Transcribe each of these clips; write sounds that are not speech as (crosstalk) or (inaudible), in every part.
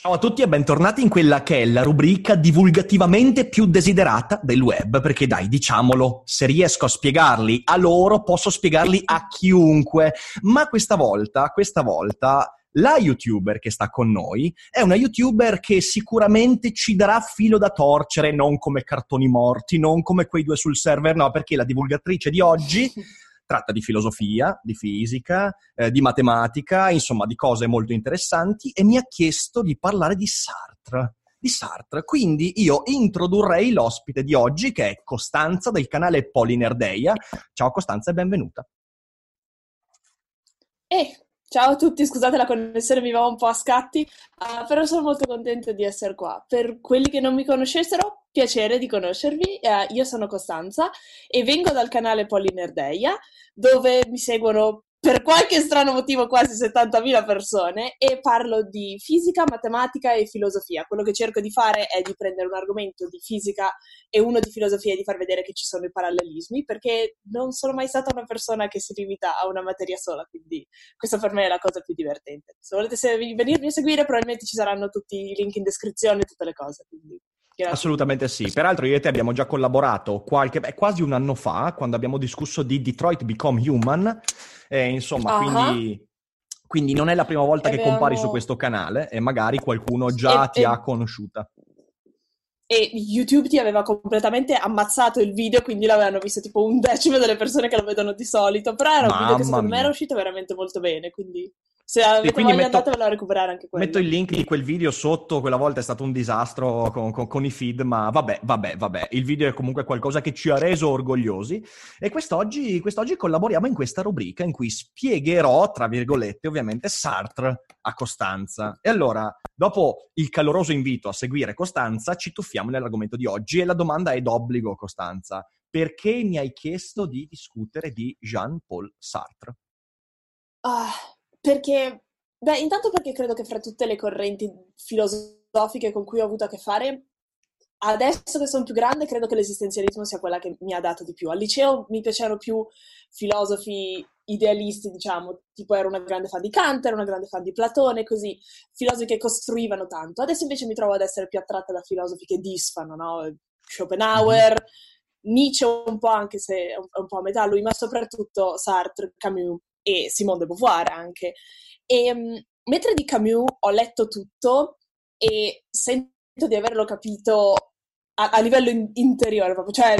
Ciao a tutti e bentornati in quella che è la rubrica divulgativamente più desiderata del web, perché dai, diciamolo, se riesco a spiegarli a loro, posso spiegarli a chiunque. Ma questa volta, questa volta, la youtuber che sta con noi è una youtuber che sicuramente ci darà filo da torcere, non come cartoni morti, non come quei due sul server, no, perché la divulgatrice di oggi (laughs) tratta di filosofia, di fisica, eh, di matematica, insomma di cose molto interessanti e mi ha chiesto di parlare di Sartre. Di Sartre. Quindi io introdurrei l'ospite di oggi che è Costanza del canale Polinerdeia. Ciao Costanza e benvenuta. Eh, Ciao a tutti, scusate la connessione mi va un po' a scatti, uh, però sono molto contenta di essere qua. Per quelli che non mi conoscessero, piacere di conoscervi. Uh, io sono Costanza e vengo dal canale Polinerdeia, dove mi seguono per qualche strano motivo quasi 70.000 persone e parlo di fisica, matematica e filosofia. Quello che cerco di fare è di prendere un argomento di fisica e uno di filosofia e di far vedere che ci sono i parallelismi, perché non sono mai stata una persona che si limita a una materia sola, quindi questa per me è la cosa più divertente. Se volete venirmi a seguire probabilmente ci saranno tutti i link in descrizione e tutte le cose. Quindi. Grazie. Assolutamente sì. Peraltro io e te abbiamo già collaborato qualche, beh, quasi un anno fa, quando abbiamo discusso di Detroit Become Human. Eh, insomma, uh-huh. quindi, quindi, non è la prima volta e che abbiamo... compari su questo canale e magari qualcuno già e, ti e... ha conosciuta. E YouTube ti aveva completamente ammazzato il video, quindi l'avevano visto tipo un decimo delle persone che lo vedono di solito. Però era un Mamma video che secondo mia. me era uscito veramente molto bene, quindi... Se avete voglia metto, andatevelo a recuperare anche quello. Metto il link di quel video sotto, quella volta è stato un disastro con, con, con, i feed, ma vabbè, vabbè, vabbè. Il video è comunque qualcosa che ci ha reso orgogliosi. E quest'oggi, quest'oggi collaboriamo in questa rubrica in cui spiegherò, tra virgolette, ovviamente, Sartre a Costanza. E allora, dopo il caloroso invito a seguire Costanza, ci tuffiamo nell'argomento di oggi e la domanda è d'obbligo, Costanza. Perché mi hai chiesto di discutere di Jean-Paul Sartre? Ah, perché, beh, intanto perché credo che fra tutte le correnti filosofiche con cui ho avuto a che fare, adesso che sono più grande, credo che l'esistenzialismo sia quella che mi ha dato di più. Al liceo mi piacevano più filosofi idealisti, diciamo, tipo ero una grande fan di Kant, ero una grande fan di Platone, così, filosofi che costruivano tanto. Adesso invece mi trovo ad essere più attratta da filosofi che disfano, no? Schopenhauer, mm-hmm. Nietzsche un po', anche se è un, è un po' a metà lui, ma soprattutto Sartre, Camus e Simone de Beauvoir anche. E um, mentre di Camus ho letto tutto e sento di averlo capito a, a livello in- interiore proprio, cioè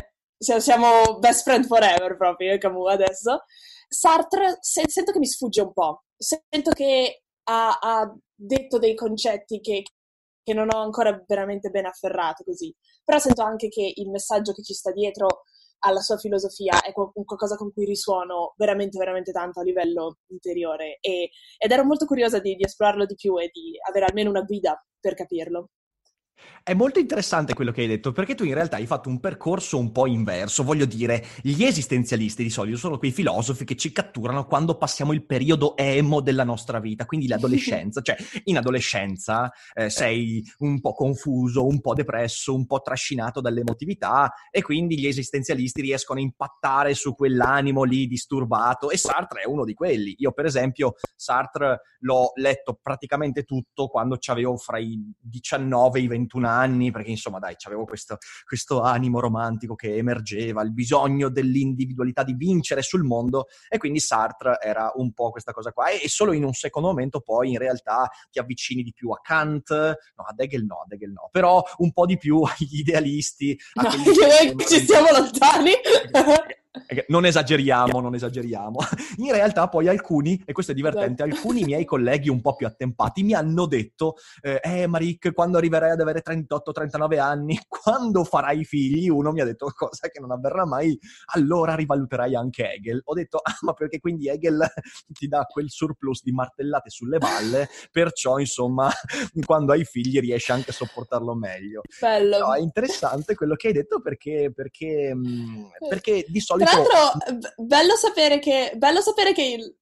siamo best friend forever proprio, io e Camus adesso. Sartre se- sento che mi sfugge un po', sento che ha, ha detto dei concetti che, che non ho ancora veramente ben afferrato così, però sento anche che il messaggio che ci sta dietro alla sua filosofia è qualcosa con cui risuono veramente, veramente tanto a livello interiore e, ed ero molto curiosa di, di esplorarlo di più e di avere almeno una guida per capirlo. È molto interessante quello che hai detto, perché tu in realtà hai fatto un percorso un po' inverso. Voglio dire, gli esistenzialisti di solito sono quei filosofi che ci catturano quando passiamo il periodo emo della nostra vita, quindi (laughs) l'adolescenza. cioè, in adolescenza eh, sei un po' confuso, un po' depresso, un po' trascinato dall'emotività e quindi gli esistenzialisti riescono a impattare su quell'animo lì disturbato e Sartre è uno di quelli. Io, per esempio, Sartre l'ho letto praticamente tutto quando avevo fra i 19 e i 20 21 anni, perché insomma dai, avevo questo, questo animo romantico che emergeva, il bisogno dell'individualità di vincere sul mondo e quindi Sartre era un po' questa cosa qua e, e solo in un secondo momento poi in realtà ti avvicini di più a Kant, no, a Hegel no, a Hegel no, però un po' di più agli idealisti. A no, che ci stiamo lontani. (laughs) Non esageriamo, non esageriamo. (laughs) In realtà poi alcuni, e questo è divertente, alcuni miei colleghi un po' più attempati mi hanno detto eh, eh Marik, quando arriverai ad avere 38-39 anni, (laughs) quando farai figli, uno mi ha detto cosa che non avverrà mai, allora rivaluterai anche Hegel. Ho detto, ah, ma perché quindi Hegel (laughs) ti dà quel surplus di martellate sulle balle, perciò insomma, quando hai figli riesci anche a sopportarlo meglio. Bello. No, è interessante quello che hai detto perché, perché, mm, perché di solito tra l'altro, bello sapere che, bello sapere che il,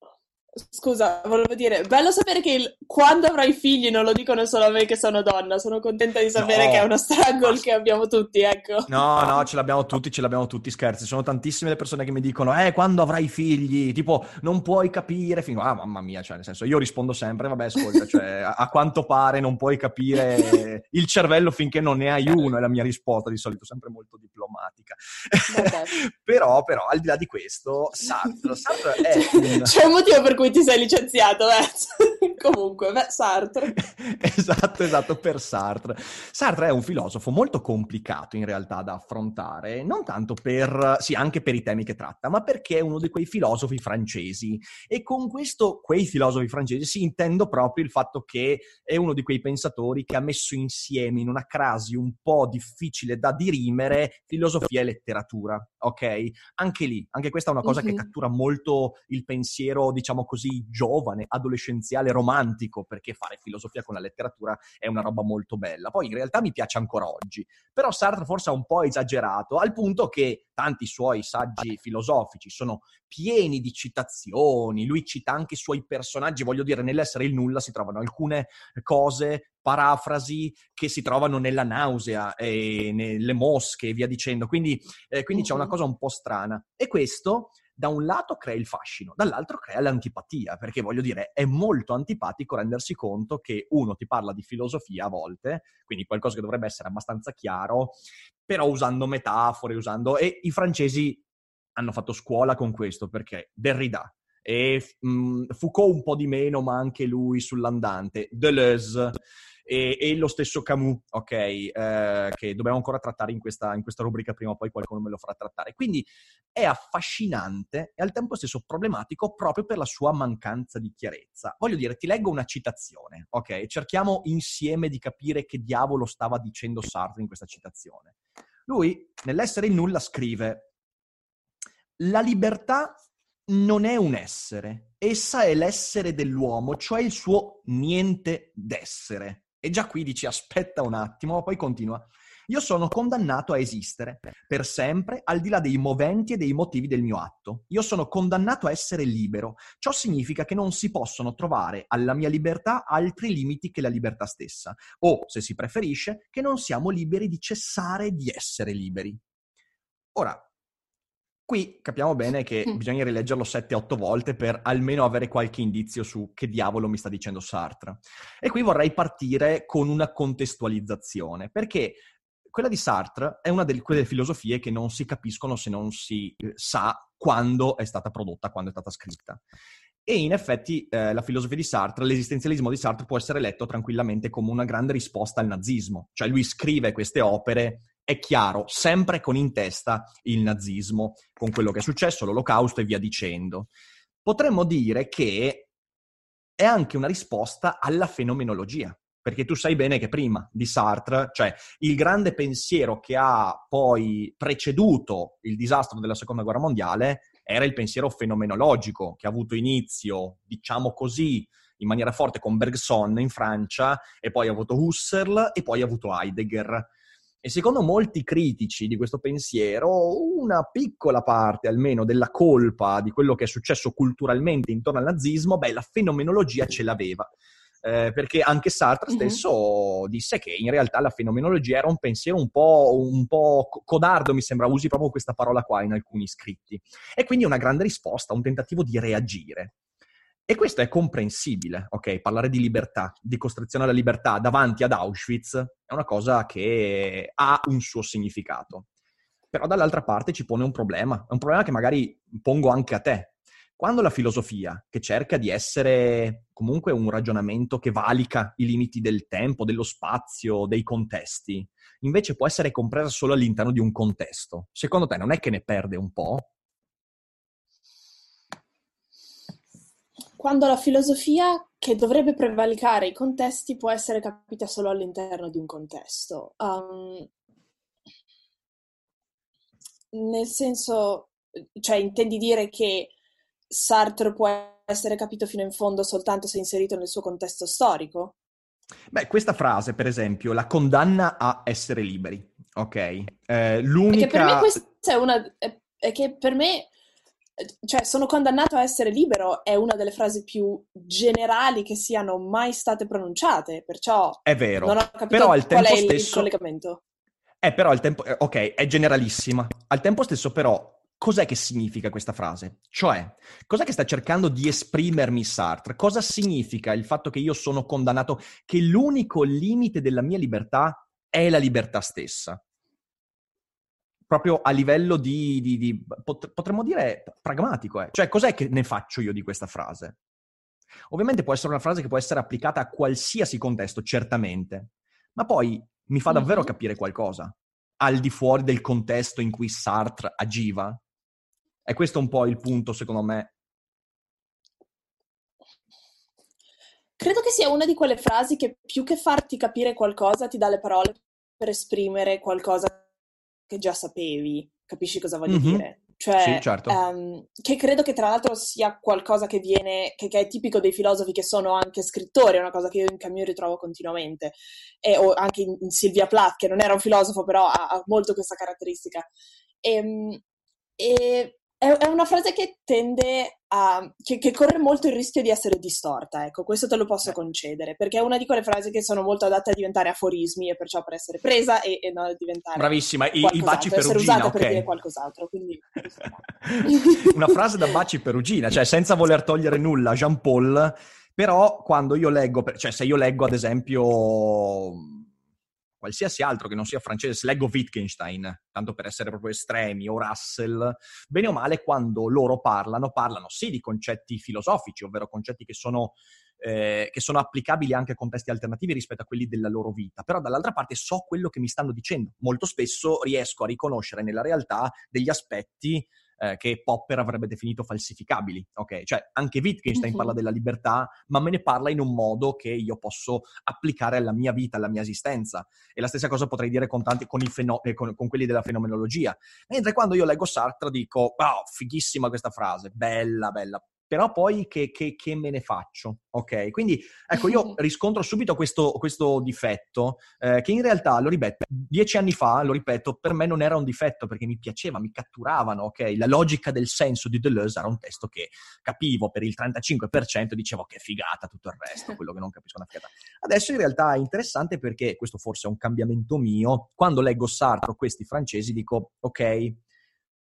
Scusa, volevo dire, bello sapere che il, quando avrai figli non lo dicono solo a me che sono donna, sono contenta di sapere no. che è uno struggle che abbiamo tutti, ecco. No, no, ce l'abbiamo tutti, ce l'abbiamo tutti, scherzi. Sono tantissime le persone che mi dicono, eh, quando avrai figli? Tipo, non puoi capire, fino... ah, mamma mia, cioè, nel senso, io rispondo sempre, vabbè, ascolta, cioè, a, a, quanto pare non puoi capire il cervello finché non ne hai uno, è la mia risposta, di solito sempre molto diplomatica. (laughs) però, però, al di là di questo, Sartre, Sartre è... Un... C'è un motivo per cui cui ti sei licenziato, eh. (laughs) Comunque, beh, Sartre. (laughs) esatto, esatto, per Sartre. Sartre è un filosofo molto complicato in realtà da affrontare, non tanto per, sì, anche per i temi che tratta, ma perché è uno di quei filosofi francesi. E con questo, quei filosofi francesi, sì, intendo proprio il fatto che è uno di quei pensatori che ha messo insieme in una crasi un po' difficile da dirimere filosofia e letteratura, ok? Anche lì, anche questa è una cosa mm-hmm. che cattura molto il pensiero, diciamo così, così giovane, adolescenziale, romantico, perché fare filosofia con la letteratura è una roba molto bella. Poi in realtà mi piace ancora oggi, però Sartre forse ha un po' esagerato, al punto che tanti suoi saggi filosofici sono pieni di citazioni, lui cita anche i suoi personaggi, voglio dire, nell'essere il nulla si trovano alcune cose parafrasi che si trovano nella nausea e nelle mosche e via dicendo. Quindi, eh, quindi c'è una cosa un po' strana. E questo da un lato crea il fascino, dall'altro crea l'antipatia, perché voglio dire, è molto antipatico rendersi conto che uno ti parla di filosofia a volte, quindi qualcosa che dovrebbe essere abbastanza chiaro, però usando metafore, usando... E i francesi hanno fatto scuola con questo, perché Derrida, e mh, Foucault un po' di meno, ma anche lui sull'andante, Deleuze, e, e lo stesso Camus, ok, eh, che dobbiamo ancora trattare in questa, in questa, rubrica, prima o poi qualcuno me lo farà trattare. Quindi è affascinante e al tempo stesso problematico proprio per la sua mancanza di chiarezza. Voglio dire, ti leggo una citazione, ok? Cerchiamo insieme di capire che diavolo stava dicendo Sartre in questa citazione. Lui, nell'essere il nulla, scrive la libertà non è un essere, essa è l'essere dell'uomo, cioè il suo niente d'essere. E già qui dici aspetta un attimo, poi continua. Io sono condannato a esistere per sempre al di là dei moventi e dei motivi del mio atto. Io sono condannato a essere libero. Ciò significa che non si possono trovare alla mia libertà altri limiti che la libertà stessa. O, se si preferisce, che non siamo liberi di cessare di essere liberi. Ora, Qui capiamo bene che bisogna rileggerlo 7-8 volte per almeno avere qualche indizio su che diavolo mi sta dicendo Sartre. E qui vorrei partire con una contestualizzazione, perché quella di Sartre è una di quelle filosofie che non si capiscono se non si eh, sa quando è stata prodotta, quando è stata scritta. E in effetti eh, la filosofia di Sartre, l'esistenzialismo di Sartre può essere letto tranquillamente come una grande risposta al nazismo. Cioè lui scrive queste opere è chiaro, sempre con in testa il nazismo, con quello che è successo, l'olocausto e via dicendo. Potremmo dire che è anche una risposta alla fenomenologia, perché tu sai bene che prima di Sartre, cioè il grande pensiero che ha poi preceduto il disastro della seconda guerra mondiale era il pensiero fenomenologico, che ha avuto inizio, diciamo così, in maniera forte con Bergson in Francia, e poi ha avuto Husserl e poi ha avuto Heidegger. E secondo molti critici di questo pensiero, una piccola parte almeno della colpa di quello che è successo culturalmente intorno al nazismo, beh, la fenomenologia ce l'aveva. Eh, perché anche Sartre stesso mm-hmm. disse che in realtà la fenomenologia era un pensiero un po', un po', codardo, mi sembra, usi proprio questa parola qua in alcuni scritti. E quindi una grande risposta, un tentativo di reagire. E questo è comprensibile, ok? Parlare di libertà, di costrizione alla libertà davanti ad Auschwitz è una cosa che ha un suo significato. Però dall'altra parte ci pone un problema, è un problema che magari pongo anche a te. Quando la filosofia, che cerca di essere comunque un ragionamento che valica i limiti del tempo, dello spazio, dei contesti, invece può essere compresa solo all'interno di un contesto, secondo te non è che ne perde un po'? Quando la filosofia che dovrebbe prevalicare i contesti può essere capita solo all'interno di un contesto. Um, nel senso, cioè intendi dire che Sartre può essere capito fino in fondo soltanto se inserito nel suo contesto storico? Beh, questa frase, per esempio, la condanna a essere liberi, ok? Eh, l'unica... Perché per me questa è una... è che per me cioè, sono condannato a essere libero è una delle frasi più generali che siano mai state pronunciate, perciò è vero. non ho capito però al qual tempo è il stesso... collegamento. Eh, però al tempo... eh, ok, è generalissima. Al tempo stesso, però, cos'è che significa questa frase? Cioè, cos'è che sta cercando di esprimermi Sartre? Cosa significa il fatto che io sono condannato, che l'unico limite della mia libertà è la libertà stessa? Proprio a livello di, di, di potremmo dire pragmatico, eh. cioè cos'è che ne faccio io di questa frase? Ovviamente può essere una frase che può essere applicata a qualsiasi contesto, certamente, ma poi mi fa davvero mm-hmm. capire qualcosa, al di fuori del contesto in cui Sartre agiva. E questo è un po' il punto, secondo me. Credo che sia una di quelle frasi che più che farti capire qualcosa ti dà le parole per esprimere qualcosa che già sapevi, capisci cosa voglio mm-hmm. dire? Cioè, sì, certo. um, che credo che tra l'altro sia qualcosa che viene, che, che, è tipico dei filosofi che sono anche scrittori, è una cosa che io in Camus ritrovo continuamente, e, o anche in, in Sylvia Plath, che non era un filosofo, però ha, ha molto questa caratteristica. E, ehm, e è, è una frase che tende a. Che, che, corre molto il rischio di essere distorta, ecco, questo te lo posso concedere, perché è una di quelle frasi che sono molto adatte a diventare aforismi e perciò per essere presa e, e non a diventare. Bravissima, i, i baci perugina, ok. per dire qualcos'altro, quindi. (laughs) una frase da baci perugina, cioè senza voler togliere nulla Jean Paul, però quando io leggo, cioè se io leggo ad esempio qualsiasi altro che non sia francese, leggo Wittgenstein, tanto per essere proprio estremi, o Russell, bene o male quando loro parlano, parlano sì di concetti filosofici, ovvero concetti che sono, eh, che sono applicabili anche a contesti alternativi rispetto a quelli della loro vita, però dall'altra parte so quello che mi stanno dicendo. Molto spesso riesco a riconoscere nella realtà degli aspetti eh, che Popper avrebbe definito falsificabili. Ok, cioè anche Wittgenstein uh-huh. parla della libertà, ma me ne parla in un modo che io posso applicare alla mia vita, alla mia esistenza. E la stessa cosa potrei dire con, tanti, con, feno- eh, con, con quelli della fenomenologia. Mentre quando io leggo Sartre dico, wow, fighissima questa frase, bella, bella, però poi che, che, che, me ne faccio? Ok? Quindi ecco, io (laughs) riscontro subito questo, questo difetto, eh, che in realtà, lo ripeto, dieci anni fa, lo ripeto, per me non era un difetto perché mi piaceva, mi catturavano, ok? La logica del senso di Deleuze era un testo che capivo per il 35%, dicevo che figata tutto il resto, quello che non capisco è una figata. Adesso in realtà è interessante perché, questo forse è un cambiamento mio, quando leggo Sartre o questi francesi dico, ok,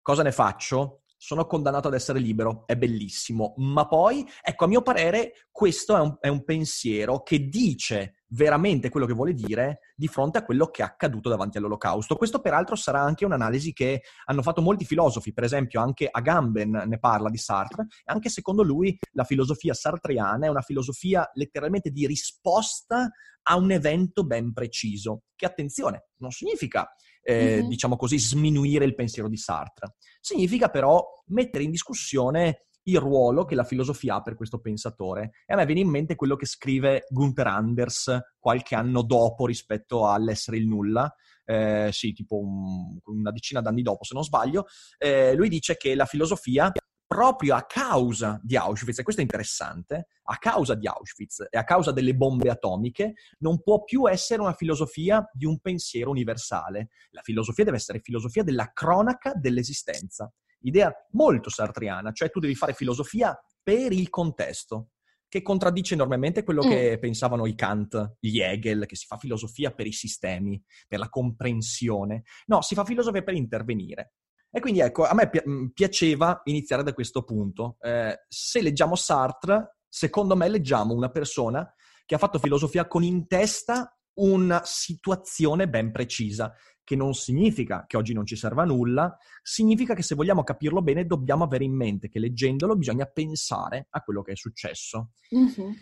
cosa ne faccio? Sono condannato ad essere libero, è bellissimo, ma poi, ecco, a mio parere, questo è un, è un, pensiero che dice veramente quello che vuole dire di fronte a quello che è accaduto davanti all'olocausto. Questo peraltro sarà anche un'analisi che hanno fatto molti filosofi, per esempio anche Agamben ne parla di Sartre, e anche secondo lui la filosofia sartriana è una filosofia letteralmente di risposta a un evento ben preciso, che attenzione, non significa eh, mm-hmm. diciamo così, sminuire il pensiero di Sartre. Significa però mettere in discussione il ruolo che la filosofia ha per questo pensatore. E a me viene in mente quello che scrive Gunther Anders qualche anno dopo rispetto all'essere il nulla, eh, sì, tipo un, una decina d'anni dopo, se non sbaglio. Eh, lui dice che la filosofia proprio a causa di Auschwitz, e questo è interessante, a causa di Auschwitz e a causa delle bombe atomiche, non può più essere una filosofia di un pensiero universale. La filosofia deve essere filosofia della cronaca dell'esistenza. Idea molto sartriana, cioè tu devi fare filosofia per il contesto, che contraddice enormemente quello mm. che pensavano i Kant, gli Hegel, che si fa filosofia per i sistemi, per la comprensione. No, si fa filosofia per intervenire. E quindi ecco, a me pi- piaceva iniziare da questo punto. Eh, se leggiamo Sartre, secondo me leggiamo una persona che ha fatto filosofia con in testa una situazione ben precisa, che non significa che oggi non ci serva a nulla, significa che se vogliamo capirlo bene dobbiamo avere in mente che leggendolo bisogna pensare a quello che è successo. Mhm.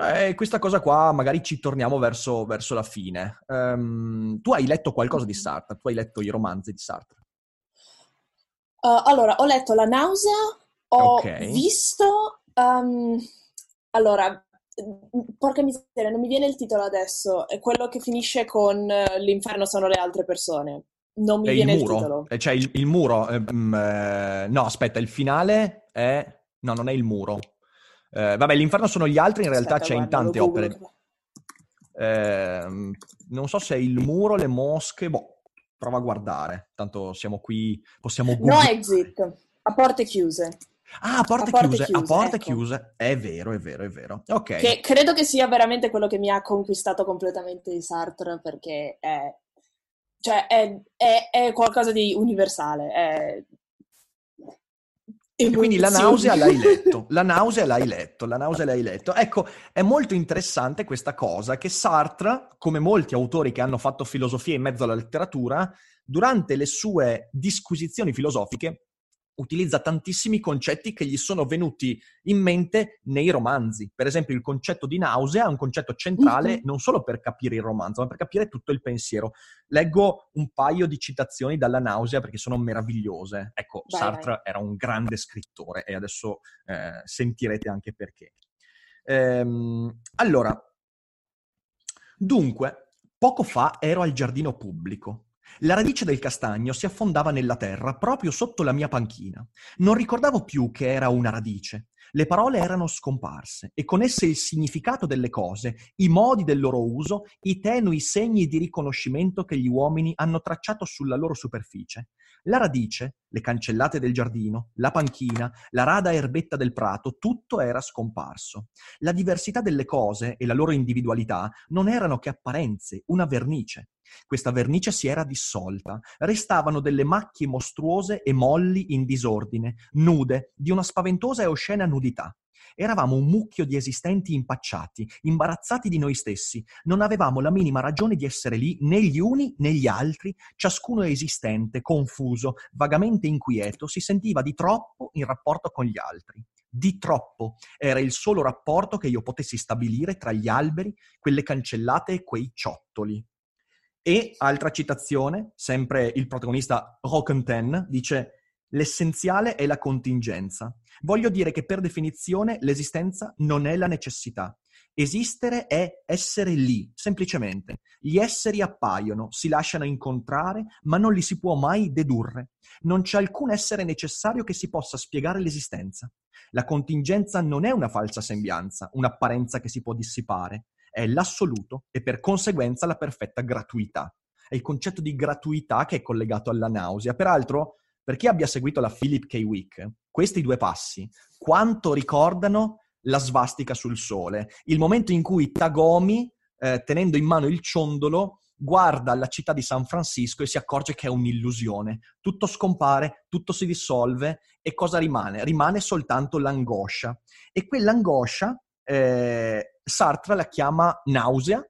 E questa cosa qua magari ci torniamo verso, verso la fine. Ehm, tu hai letto qualcosa di Sartre? Tu hai letto i romanzi di Sartre? Uh, allora, ho letto La nausea, ho Ok. visto... um, allora, porca miseria, non mi viene il titolo adesso. È quello che finisce con eh, L'inferno sono le altre persone. Non mi È il viene il muro? titolo. Eh, Cioè il, il muro... eh, mm, eh, no, aspetta, il finale è... No, non è il muro. Eh, vabbè, l'inferno sono gli altri, in realtà Aspetta, c'è in guarda, lo tante opere. Ehm, non so se è il muro, le mosche, boh, prova a guardare. Tanto siamo qui, possiamo No googlare. exit, a porte chiuse. Ah, a porte, A porte chiuse, a chiuse, porte ecco. chiuse. È vero, è vero, è vero. Ok. Che credo che sia veramente quello che mi ha conquistato completamente di Sartre, perché è, cioè è, è- è qualcosa di universale. È... E quindi la nausea l'hai letto, la nausea l'hai letto, la nausea l'hai letto. Ecco, è molto interessante questa cosa che Sartre, come molti autori che hanno fatto filosofia in mezzo alla letteratura, durante le sue disquisizioni filosofiche utilizza tantissimi concetti che gli sono venuti in mente nei romanzi. Per esempio, il concetto di nausea è un concetto centrale Mhm. non solo per capire il romanzo, ma per capire tutto il pensiero. Leggo un paio di citazioni dalla nausea perché sono meravigliose. Ecco, Vai, Sartre era un grande scrittore e adesso eh, sentirete anche perché. Ehm, allora, dunque, poco fa ero al giardino pubblico. La radice del castagno si affondava nella terra proprio sotto la mia panchina. Non ricordavo più che era una radice. Le parole erano scomparse e con esse il significato delle cose, i modi del loro uso, i tenui segni di riconoscimento che gli uomini hanno tracciato sulla loro superficie. La radice, le cancellate del giardino, la panchina, la rada erbetta del prato, tutto era scomparso. La diversità delle cose e la loro individualità non erano che apparenze, una vernice. Questa vernice si era dissolta, restavano delle macchie mostruose e molli in disordine, nude, di una spaventosa e oscena nudità. Eravamo un mucchio di esistenti impacciati, imbarazzati di noi stessi. Non avevamo la minima ragione di essere lì, né gli uni né gli altri. Ciascuno esistente, confuso, vagamente inquieto, si sentiva di troppo in rapporto con gli altri. Di troppo era il solo rapporto che io potessi stabilire tra gli alberi, quelle cancellate e quei ciottoli. E altra citazione, sempre il protagonista Roquentin dice l'essenziale è la contingenza. Voglio dire che per definizione l'esistenza non è la necessità. Esistere è essere lì, semplicemente. Gli esseri appaiono, si lasciano incontrare, ma non li si può mai dedurre. Non c'è alcun essere necessario che si possa spiegare l'esistenza. La contingenza non è una falsa sembianza, un'apparenza che si può dissipare è l'assoluto e per conseguenza la perfetta gratuità. È il concetto di gratuità che è collegato alla nausea. Peraltro, per chi abbia seguito la Philip K. Wick, questi due passi, quanto ricordano la svastica sul sole? Il momento in cui Tagomi, eh, tenendo in mano il ciondolo, guarda la città di San Francisco e si accorge che è un'illusione. Tutto scompare, tutto si dissolve e cosa rimane? Rimane soltanto l'angoscia. E quell'angoscia eh, Sartre la chiama nausea,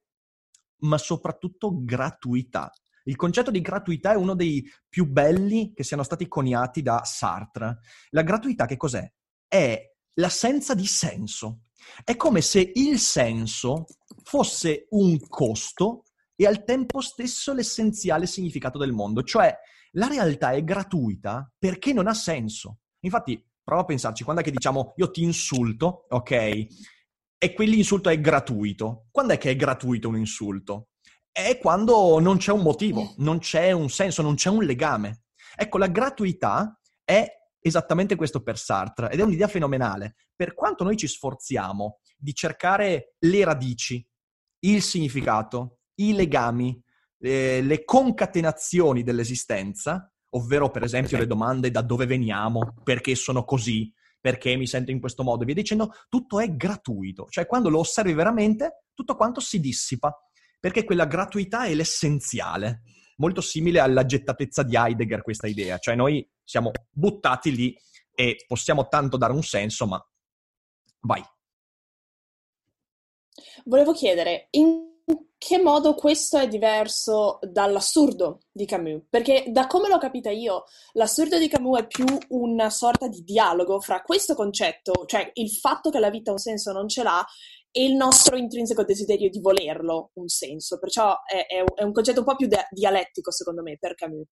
ma soprattutto gratuità. Il concetto di gratuità è uno dei più belli che siano stati coniati da Sartre. La gratuità che cos'è? È l'assenza di senso. È come se il senso fosse un costo e al tempo stesso l'essenziale significato del mondo. Cioè, la realtà è gratuita perché non ha senso. Infatti, prova a pensarci, quando è che diciamo io ti insulto, ok? e quell'insulto è gratuito. Quando è che è gratuito un insulto? È quando non c'è un motivo, non c'è un senso, non c'è un legame. Ecco, la gratuità è esattamente questo per Sartre ed è un'idea fenomenale. Per quanto noi ci sforziamo di cercare le radici, il significato, i legami, eh, le concatenazioni dell'esistenza, ovvero per esempio le domande da dove veniamo, perché sono così, perché mi sento in questo modo, e via dicendo, tutto è gratuito. Cioè, quando lo osservi veramente, tutto quanto si dissipa, perché quella gratuità è l'essenziale. Molto simile alla gettatezza di Heidegger questa idea. Cioè, noi siamo buttati lì e possiamo tanto dare un senso, ma vai, Volevo chiedere, in che modo questo è diverso dall'assurdo di Camus? Perché da come l'ho capita io, l'assurdo di Camus è più una sorta di dialogo fra questo concetto, cioè il fatto che la vita un senso non ce l'ha, e il nostro intrinseco desiderio di volerlo un senso. Perciò è, è, è un concetto un po' più de- dialettico, secondo me, per Camus.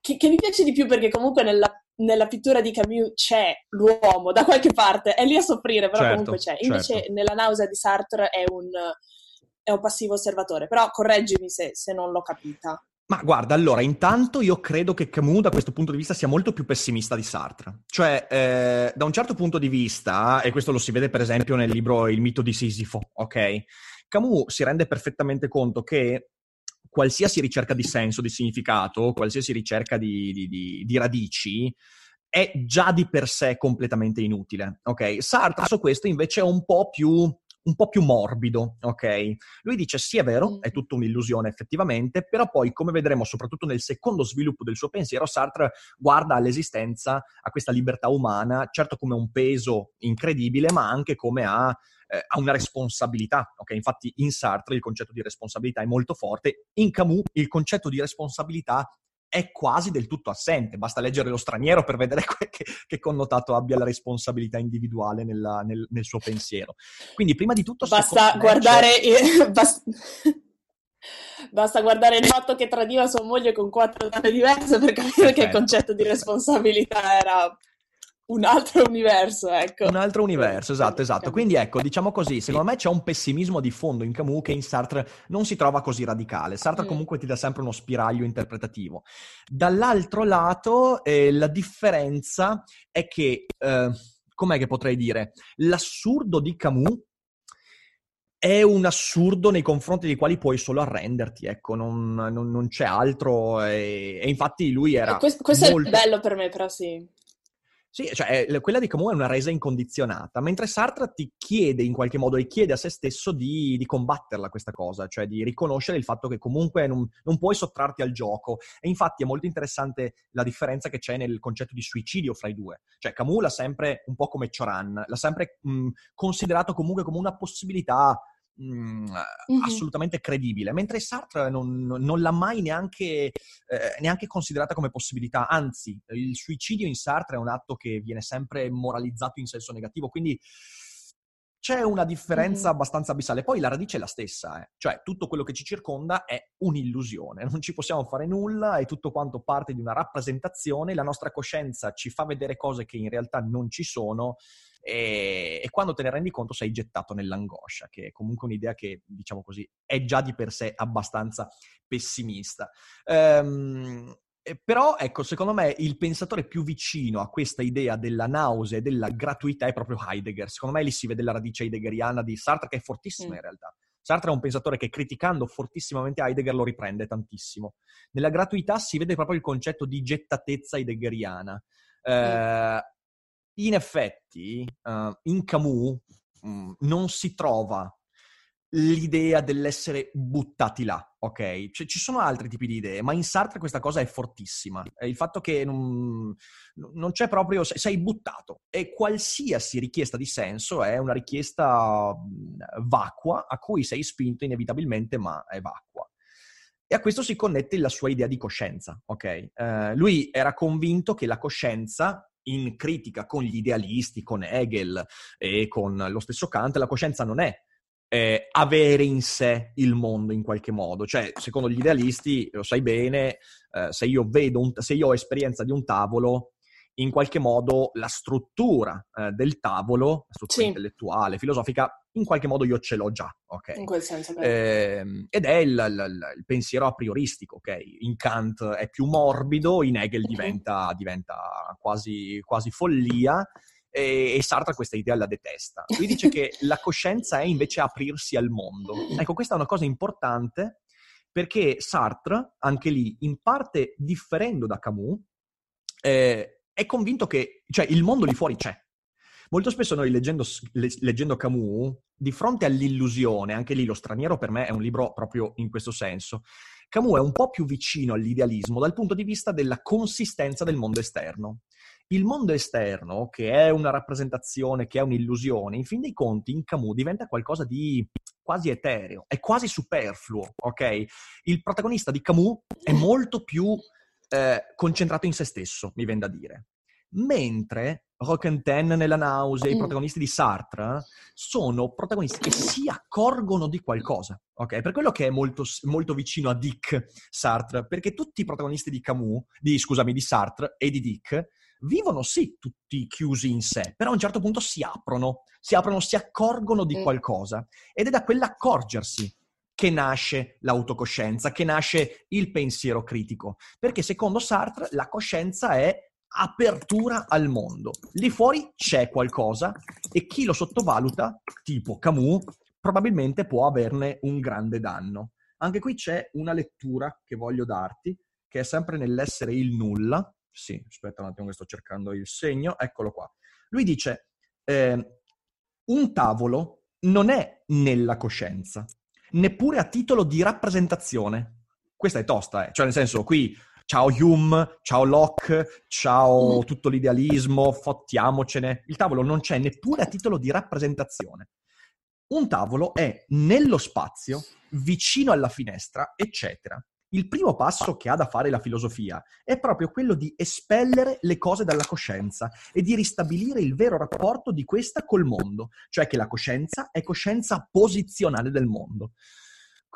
Che, che, mi piace di più perché comunque nella, nella, pittura di Camus c'è l'uomo da qualche parte, è lì a soffrire, però certo, comunque c'è. Invece certo. nella nausea di Sartre è un è un passivo osservatore, però correggimi se, se non l'ho capita. Ma guarda, allora, intanto io credo che Camus da questo punto di vista sia molto più pessimista di Sartre. Cioè, eh, da un certo punto di vista, e questo lo si vede per esempio nel libro Il mito di Sisifo, ok? Camus si rende perfettamente conto che qualsiasi ricerca di senso, di significato, qualsiasi ricerca di, di, di, di radici, è già di per sé completamente inutile, ok? Sartre su questo invece è un po' più un po' più morbido, ok? Lui dice sì è vero, è tutta un'illusione effettivamente, però poi come vedremo soprattutto nel secondo sviluppo del suo pensiero, Sartre guarda all'esistenza, a questa libertà umana, certo come un peso incredibile, ma anche come a eh, ha una responsabilità. ok? Infatti in Sartre il concetto di responsabilità è molto forte, in Camus il concetto di responsabilità è quasi del tutto assente. Basta leggere lo straniero per vedere (laughs) che, che connotato abbia la responsabilità individuale nella, nel, nel, suo pensiero. Quindi, prima di tutto, basta guardare. Il, (laughs) basta... Basta guardare il fatto che tradiva sua moglie con quattro donne diverse per capire che il concetto di responsabilità era un altro universo, ecco. Un altro universo, esatto, esatto. Quindi ecco, diciamo così, secondo me c'è un pessimismo di fondo in Camus che in Sartre non si trova così radicale. Sartre mm. comunque ti dà sempre uno spiraglio interpretativo. Dall'altro lato, eh, la differenza è che, eh, com'è che potrei dire, l'assurdo di Camus è un assurdo nei confronti dei quali puoi solo arrenderti, ecco, non, non, non c'è altro. E, e, infatti lui era. questo, questo molto... è bello per me, però sì. Sì, cioè quella di Camus è una resa incondizionata, mentre Sartre ti chiede in qualche modo e chiede a se stesso di, di combatterla questa cosa, cioè di riconoscere il fatto che comunque non, non, puoi sottrarti al gioco. E infatti è molto interessante la differenza che c'è nel concetto di suicidio fra i due. Cioè Camus l'ha sempre, un po' come Choran, l'ha sempre mh, considerato comunque come una possibilità mh, mm-hmm. assolutamente credibile, mentre Sartre non, non l'ha mai neanche, eh, neanche, considerata come possibilità, anzi il suicidio in Sartre è un atto che viene sempre moralizzato in senso negativo, quindi c'è una differenza mm-hmm. abbastanza abissale. Poi la radice è la stessa, eh. cioè tutto quello che ci circonda è un'illusione, non ci possiamo fare nulla, è tutto quanto parte di una rappresentazione, la nostra coscienza ci fa vedere cose che in realtà non ci sono e, e, quando te ne rendi conto sei gettato nell'angoscia, che è comunque un'idea che, diciamo così, è già di per sé abbastanza pessimista. Um, però, ecco, secondo me il pensatore più vicino a questa idea della nausea e della gratuità è proprio Heidegger. Secondo me lì si vede la radice heideggeriana di Sartre, che è fortissima mm. in realtà. Sartre è un pensatore che criticando fortissimamente Heidegger lo riprende tantissimo. Nella gratuità si vede proprio il concetto di gettatezza heideggeriana. Eh, in effetti, uh, in Camus mh, mm, non si trova l'idea dell'essere buttati là, ok? Cioè, ci sono altri tipi di idee, ma in Sartre questa cosa è fortissima. Il fatto che non, non, c'è proprio... sei buttato e qualsiasi richiesta di senso è una richiesta vacua a cui sei spinto inevitabilmente, ma è vacua. E a questo si connette la sua idea di coscienza, ok? Uh, lui era convinto che la coscienza in critica con gli idealisti, con Hegel e con lo stesso Kant, la coscienza non è eh, avere in sé il mondo in qualche modo. Cioè, secondo gli idealisti, lo sai bene, eh, se io vedo, un, se io ho esperienza di un tavolo, in qualche modo la struttura eh, del tavolo, la struttura sì. intellettuale, filosofica, in qualche modo io ce l'ho già, ok? In quel senso. Eh, ed è il, il, il, pensiero a prioristico, ok? In Kant è più morbido, in Hegel diventa, diventa quasi, quasi, follia e, Sartre questa idea la detesta. Lui dice che (laughs) la coscienza è invece aprirsi al mondo. Ecco, questa è una cosa importante perché Sartre, anche lì, in parte differendo da Camus, eh, è convinto che cioè, il mondo lì fuori c'è Molto spesso noi leggendo, leggendo, Camus, di fronte all'illusione, anche lì lo straniero per me è un libro proprio in questo senso, Camus è un po' più vicino all'idealismo dal punto di vista della consistenza del mondo esterno. Il mondo esterno, che è una rappresentazione, che è un'illusione, in fin dei conti in Camus diventa qualcosa di quasi etereo, è quasi superfluo, ok? Il protagonista di Camus è molto più eh, concentrato in se stesso, mi viene da dire. Mentre Roquentin nella nausea, i protagonisti di Sartre, sono protagonisti che si accorgono di qualcosa, ok? Per quello che è molto, molto vicino a Dick Sartre, perché tutti i protagonisti di Camus, di, scusami, di Sartre e di Dick, vivono sì tutti chiusi in sé, però a un certo punto si aprono, si aprono, si accorgono di qualcosa. Ed è da quell'accorgersi che nasce l'autocoscienza, che nasce il pensiero critico, perché secondo Sartre la coscienza è apertura al mondo. Lì fuori c'è qualcosa e chi lo sottovaluta, tipo Camus, probabilmente può averne un grande danno. Anche qui c'è una lettura che voglio darti, che è sempre nell'essere il nulla. Sì, aspetta un attimo che sto cercando il segno, eccolo qua. Lui dice, eh, un tavolo non è nella coscienza, neppure a titolo di rappresentazione. Questa è tosta, eh. cioè nel senso qui ciao Hume, ciao Locke, ciao mm. tutto l'idealismo, fottiamocene. Il tavolo non c'è neppure a titolo di rappresentazione. Un tavolo è nello spazio, vicino alla finestra, eccetera. Il primo passo che ha da fare la filosofia è proprio quello di espellere le cose dalla coscienza e di ristabilire il vero rapporto di questa col mondo, cioè che la coscienza è coscienza posizionale del mondo.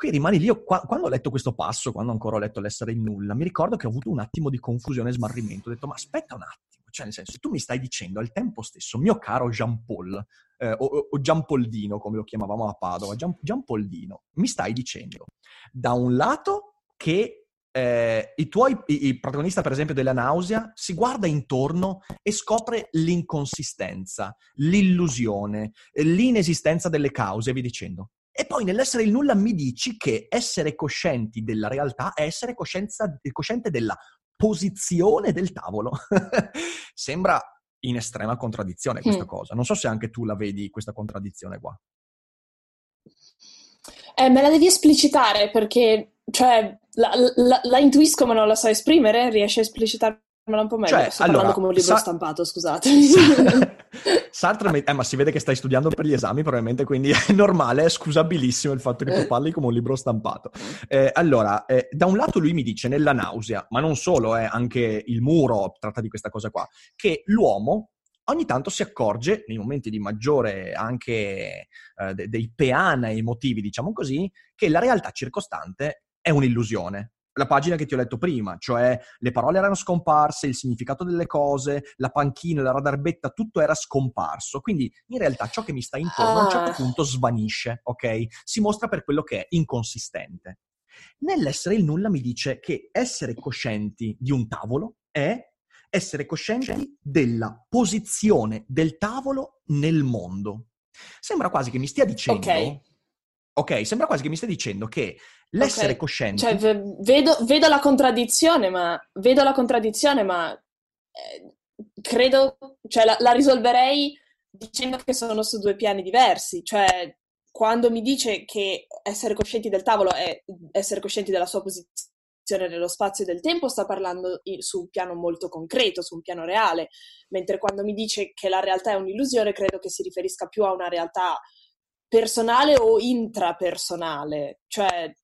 Qui rimani lì, io, quando ho letto questo passo, quando ancora ho letto l'essere in nulla, mi ricordo che ho avuto un attimo di confusione e smarrimento. Ho detto, ma aspetta un attimo, cioè nel senso, tu mi stai dicendo al tempo stesso, mio caro Jean Paul, eh, o, o Gian Poldino, come lo chiamavamo a Padova, Gian, Gian Poldino, mi stai dicendo, da un lato che eh, i tuoi, il protagonista per esempio della nausea, si guarda intorno e scopre l'inconsistenza, l'illusione, l'inesistenza delle cause, vi dicendo. E poi nell'essere il nulla mi dici che essere coscienti della realtà è essere cosciente della posizione del tavolo. (laughs) Sembra in estrema contraddizione questa mm. cosa. Non so se anche tu la vedi, questa contraddizione qua. Eh, me la devi esplicitare perché, cioè, la, la, la, intuisco ma non la so esprimere. Riesci a esplicitarmela un po' meglio? Cioè, Sto allora, parlando come un libro sa- stampato, scusatemi. (laughs) Sartre, eh, ma si vede che stai studiando per gli esami probabilmente, quindi è normale, è scusabilissimo il fatto che tu parli come un libro stampato. Eh, allora, eh, da un lato lui mi dice nella nausea, ma non solo, eh, anche il muro tratta di questa cosa qua, che l'uomo ogni tanto si accorge, nei momenti di maggiore anche eh, de- dei peana emotivi, diciamo così, che la realtà circostante è un'illusione la pagina che ti ho letto prima, cioè le parole erano scomparse, il significato delle cose, la panchina, la radarbetta, tutto era scomparso. Quindi in realtà ciò che mi sta intorno a un certo ah. punto svanisce, ok? Si mostra per quello che è inconsistente. Nell'essere il nulla mi dice che essere coscienti di un tavolo è essere coscienti della posizione del tavolo nel mondo. Sembra quasi che mi stia dicendo okay. Ok, sembra quasi che mi stai dicendo che l'essere okay. cosciente... Cioè, vedo, vedo, la contraddizione, ma... Vedo la contraddizione, ma... Eh, credo... Cioè, la, la, risolverei dicendo che sono su due piani diversi. Cioè, quando mi dice che essere coscienti del tavolo è essere coscienti della sua posizione nello spazio e del tempo, sta parlando su un piano molto concreto, su un piano reale. Mentre quando mi dice che la realtà è un'illusione, credo che si riferisca più a una realtà personale o intrapersonale? Cioè,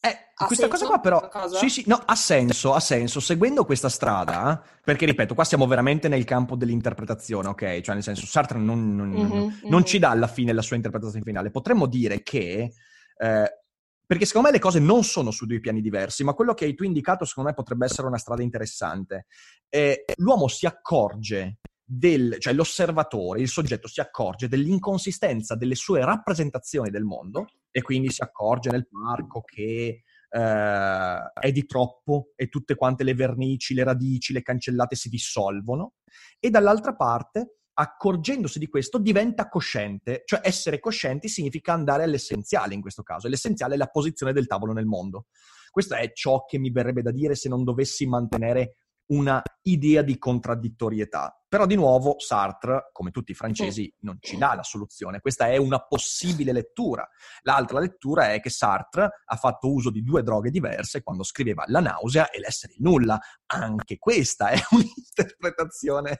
eh, questa cosa qua però, cosa? sì sì, no, ha senso, ha senso, seguendo questa strada, perché ripeto, qua siamo veramente nel campo dell'interpretazione, ok? Cioè nel senso, Sartre non, non, mm-hmm, non mm-hmm. ci dà alla fine la sua interpretazione finale, potremmo dire che, eh, perché secondo me le cose non sono su due piani diversi, ma quello che hai tu indicato secondo me potrebbe essere una strada interessante. Eh, l'uomo si accorge del, cioè l'osservatore, il soggetto si accorge dell'inconsistenza delle sue rappresentazioni del mondo e quindi si accorge nel parco che eh, è di troppo e tutte quante le vernici, le radici, le cancellate si dissolvono e dall'altra parte accorgendosi di questo diventa cosciente, cioè essere coscienti significa andare all'essenziale in questo caso, l'essenziale è la posizione del tavolo nel mondo. Questo è ciò che mi verrebbe da dire se non dovessi mantenere una idea di contraddittorietà. Però di nuovo Sartre, come tutti i francesi, non ci dà la soluzione. Questa è una possibile lettura. L'altra lettura è che Sartre ha fatto uso di due droghe diverse quando scriveva La nausea e l'essere il nulla. Anche questa è (laughs) un'interpretazione.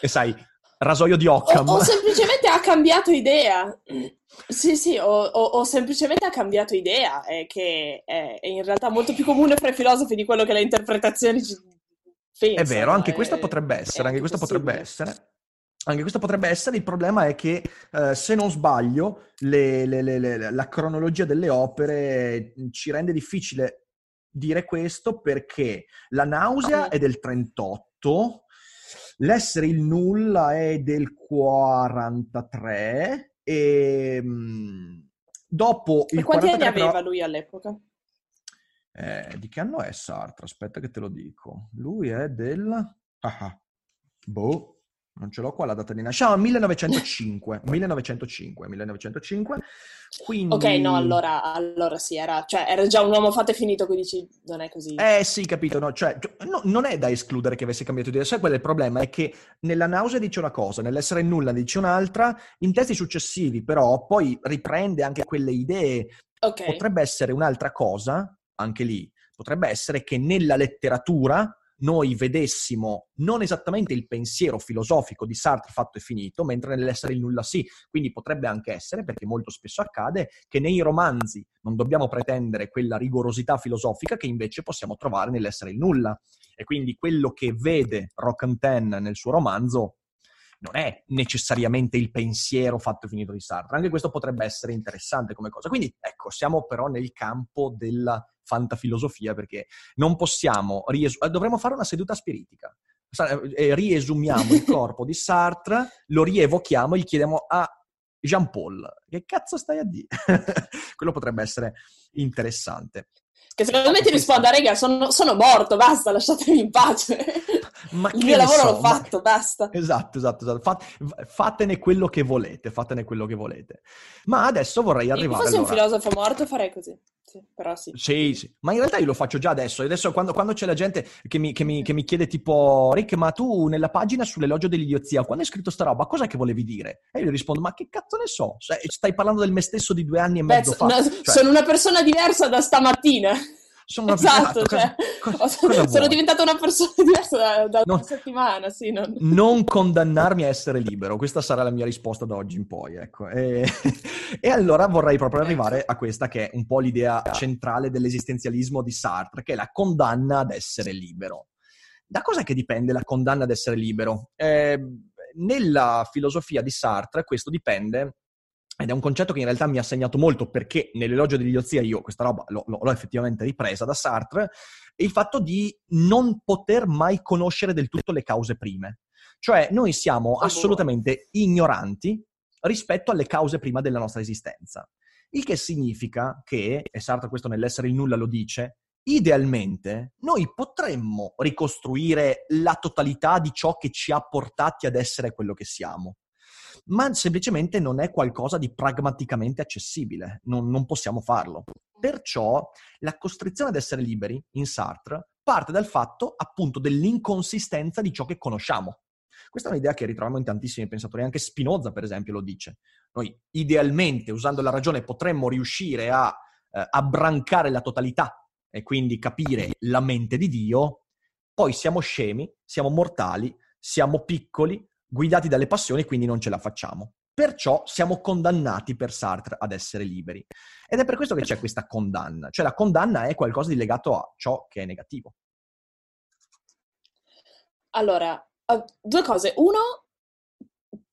E sai, rasoio di Occam. O, o semplicemente ha cambiato idea. Sì, sì, o, o, o, semplicemente ha cambiato idea, è che è, è, in realtà molto più comune fra i filosofi di quello che le interpretazioni ci pensano. È vero, anche questo potrebbe essere, anche questo possibile. potrebbe essere. Anche questo potrebbe essere, il problema è che eh, se non sbaglio le, le, le, la cronologia delle opere ci rende difficile dire questo perché la nausea è del 38, l'essere il nulla è del 43 e mm, dopo il e quanti 43 anni aveva però... lui all'epoca? Eh, di che anno è Sartre? Aspetta che te lo dico. Lui è del... Ah, ah. boh, non ce l'ho qua la data di nascita, no, 1905, 1905, 1905, quindi... Ok, no, allora, allora sì, era, cioè, era già un uomo fatto e finito, quindi dici, non è così. Eh sì, capito, no, cioè, no, non è da escludere che avesse cambiato idea, sai qual è il problema? È che nella nausea dice una cosa, nell'essere nulla dice un'altra, in testi successivi però poi riprende anche quelle idee, Ok. potrebbe essere un'altra cosa, anche lì, potrebbe essere che nella letteratura noi vedessimo non esattamente il pensiero filosofico di Sartre fatto e finito, mentre nell'essere il nulla sì. Quindi potrebbe anche essere, perché molto spesso accade, che nei romanzi non dobbiamo pretendere quella rigorosità filosofica che invece possiamo trovare nell'essere il nulla. E quindi quello che vede Roquentin nel suo romanzo non è necessariamente il pensiero fatto e finito di Sartre. Anche questo potrebbe essere interessante come cosa. Quindi ecco, siamo però nel campo della fantafilosofia perché non possiamo, riesu- eh, dovremmo fare una seduta spiritica. Eh, riesumiamo il (laughs) corpo di Sartre, lo rievochiamo e gli chiediamo a Jean Paul, che cazzo stai a dire? (laughs) Quello potrebbe essere interessante. Che secondo me ti risponda, raga, sono, sono, morto, basta, lasciatemi in pace. (laughs) Ma Il mio lavoro so, l'ho fatto, ma... basta. Esatto, esatto, esatto. Fat, fatene quello che volete, fatene quello che volete. Ma adesso vorrei arrivare... Se fossi allora... un filosofo morto farei così. Sì, però sì. Sì, sì. Ma in realtà io lo faccio già adesso. Adesso quando, quando c'è la gente che mi, che, mi, che mi, chiede tipo, Rick, ma tu nella pagina sull'elogio dell'idiozia, quando hai scritto sta roba, cosa che volevi dire? E io gli rispondo, ma che cazzo ne so? Stai parlando del me stesso di due anni e mezzo Beh, fa. No, cioè... Sono una persona diversa da stamattina. Sono, (laughs) esatto, cosa, cioè, cosa, cosa sono diventata una persona (laughs) diversa da, da non, una settimana, sì, non... non... condannarmi a essere libero, questa sarà la mia risposta da oggi in poi, ecco. E, (laughs) e allora vorrei proprio arrivare a questa che è un po' l'idea centrale dell'esistenzialismo di Sartre, che è la condanna ad essere libero. Da cosa che dipende la condanna ad essere libero? Eh, nella filosofia di Sartre questo dipende ed è un concetto che in realtà mi ha segnato molto perché nell'elogio dell'idiozia io questa roba l'ho, l'ho, effettivamente ripresa da Sartre, il fatto di non poter mai conoscere del tutto le cause prime. Cioè noi siamo assolutamente ignoranti rispetto alle cause prima della nostra esistenza. Il che significa che, e Sartre questo nell'essere il nulla lo dice, idealmente noi potremmo ricostruire la totalità di ciò che ci ha portati ad essere quello che siamo ma semplicemente non è qualcosa di pragmaticamente accessibile, non, non possiamo farlo. Perciò la costrizione ad essere liberi in Sartre parte dal fatto appunto dell'inconsistenza di ciò che conosciamo. Questa è un'idea che ritroviamo in tantissimi pensatori, anche Spinoza per esempio lo dice. Noi idealmente, usando la ragione, potremmo riuscire a eh, abbrancare la totalità e quindi capire la mente di Dio, poi siamo scemi, siamo mortali, siamo piccoli, guidati dalle passioni, quindi non ce la facciamo. Perciò siamo condannati per Sartre ad essere liberi. Ed è per questo che c'è questa condanna. Cioè la condanna è qualcosa di legato a ciò che è negativo. Allora, due cose. Uno,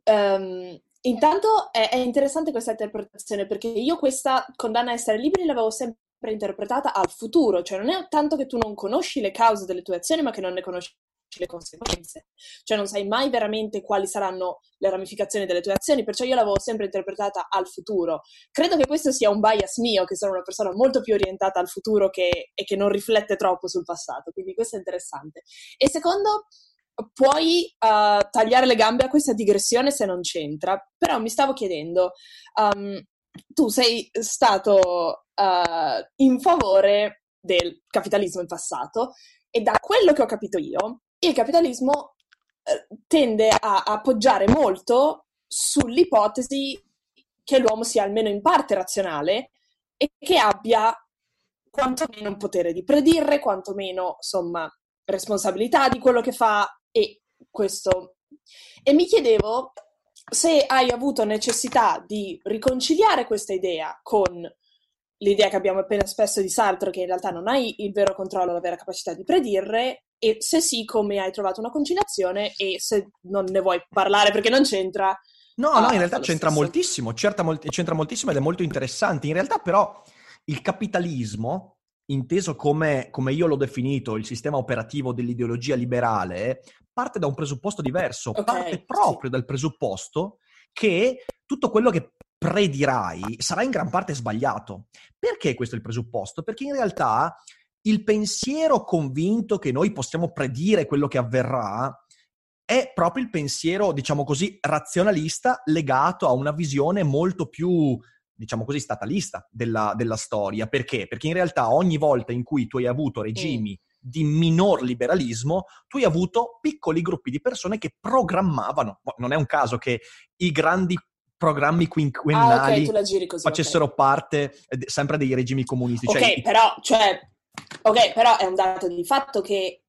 um, intanto è, è, interessante questa interpretazione perché io questa condanna a essere liberi l'avevo sempre interpretata al futuro. Cioè non è tanto che tu non conosci le cause delle tue azioni, ma che non ne conosci le conseguenze. Cioè non sai mai veramente quali saranno le ramificazioni delle tue azioni, perciò io l'avevo sempre interpretata al futuro. Credo che questo sia un bias mio, che sono una persona molto più orientata al futuro che, e che non riflette troppo sul passato, quindi questo è interessante. E secondo, puoi uh, tagliare le gambe a questa digressione se non c'entra, però mi stavo chiedendo, um, tu sei stato uh, in favore del capitalismo in passato e da quello che ho capito io, il capitalismo eh, tende a appoggiare molto sull'ipotesi che l'uomo sia almeno in parte razionale e che abbia quantomeno un potere di predire, quantomeno, insomma, responsabilità di quello che fa e questo. E mi chiedevo se hai avuto necessità di riconciliare questa idea con l'idea che abbiamo appena espresso di Sartre, che in realtà non hai il vero controllo, la vera capacità di predire, e se sì, come hai trovato una conciliazione e se non ne vuoi parlare perché non c'entra. No, no, in realtà c'entra stesso. moltissimo, molti, c'entra moltissimo ed è molto interessante. In realtà però il capitalismo, inteso come, come io l'ho definito, il sistema operativo dell'ideologia liberale, parte da un presupposto diverso, okay, parte proprio sì. dal presupposto che tutto quello che predirai sarà in gran parte sbagliato. Perché questo è il presupposto? Perché in realtà il pensiero convinto che noi possiamo predire quello che avverrà è proprio il pensiero, diciamo così, razionalista legato a una visione molto più, diciamo così, statalista della, della storia. Perché? Perché in realtà ogni volta in cui tu hai avuto regimi mm. di minor liberalismo, tu hai avuto piccoli gruppi di persone che programmavano. Non è un caso che i grandi programmi quinquennali ah, okay, facessero okay. parte eh, sempre dei regimi comunistici. Ok, cioè, però, cioè, ok, però è un dato di fatto che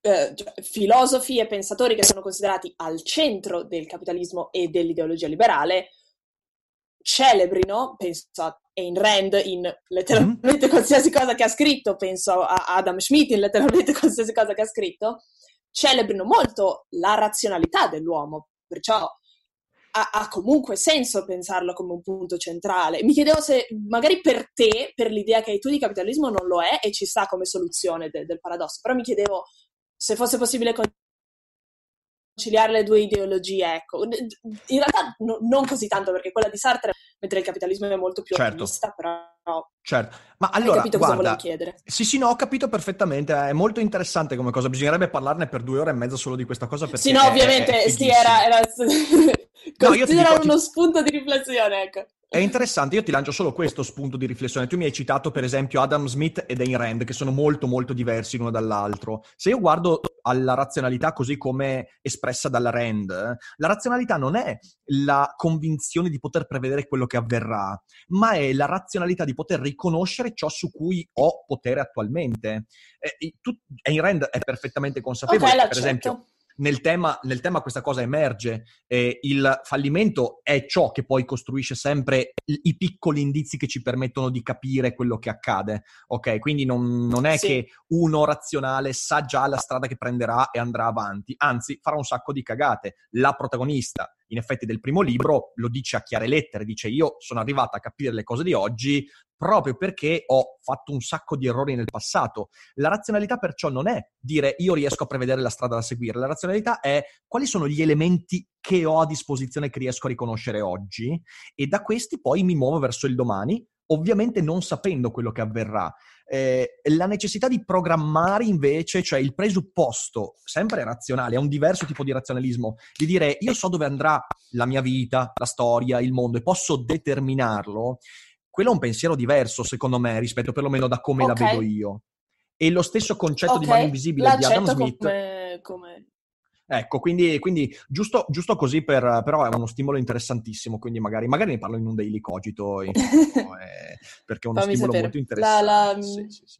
eh, cioè, filosofi e pensatori che sono considerati al centro del capitalismo e dell'ideologia liberale celebrino, penso a Ayn Rand in letteralmente mm-hmm. qualsiasi cosa che ha scritto, penso a Adam Smith in letteralmente (laughs) qualsiasi cosa che ha scritto, celebrino molto la razionalità dell'uomo, perciò ha, ha, comunque senso pensarlo come un punto centrale. Mi chiedevo se magari per te, per l'idea che hai tu di capitalismo, non lo è e ci sta come soluzione de, del paradosso, però mi chiedevo se fosse possibile conciliare le due ideologie, ecco. In realtà no, non così tanto, perché quella di Sartre, mentre il capitalismo è molto più certo. ottimista, però... Certo, ma allora, hai capito guarda, cosa volevo chiedere? Sì, sì, no, ho capito perfettamente, è molto interessante come cosa, bisognerebbe parlarne per due ore e mezza solo di questa cosa perché Sì, no, ovviamente, è, è sì, era... era... no, io ti dico, uno ti... spunto di riflessione, ecco. È interessante, io ti lancio solo questo spunto di riflessione. Tu mi hai citato per esempio Adam Smith ed Ayn Rand, che sono molto molto diversi l'uno dall'altro. Se io guardo alla razionalità così come espressa dalla Rand, la razionalità non è la convinzione di poter prevedere quello che avverrà, ma è la razionalità di poter riconoscere ciò su cui ho potere attualmente. Eh, tu, Ayn Rand è perfettamente consapevole, okay, per esempio nel tema, nel tema questa cosa emerge. Eh, il fallimento è ciò che poi costruisce sempre i, i, piccoli indizi che ci permettono di capire quello che accade. Ok, quindi non, non è sì. che uno razionale sa già la strada che prenderà e andrà avanti, anzi farà un sacco di cagate. La protagonista in effetti del primo libro lo dice a chiare lettere, dice io sono arrivata a capire le cose di oggi proprio perché ho fatto un sacco di errori nel passato. La razionalità perciò non è dire io riesco a prevedere la strada da seguire, la razionalità è quali sono gli elementi che ho a disposizione che riesco a riconoscere oggi e da questi poi mi muovo verso il domani, ovviamente non sapendo quello che avverrà. Eh, la necessità di programmare invece, cioè il presupposto, sempre razionale, è un diverso tipo di razionalismo, di dire io so dove andrà la mia vita, la storia, il mondo e posso determinarlo, quello è un pensiero diverso, secondo me, rispetto perlomeno da come okay. la vedo io. E lo stesso concetto okay. di mano invisibile di Adam Smith. Come, come... Ecco, quindi, quindi giusto, giusto, così, per, però è uno stimolo interessantissimo, quindi magari, magari ne parlo in un daily cogito, in, no, (laughs) eh, perché è uno Fammi stimolo sapere. molto interessante. La, la, sì, sì, sì.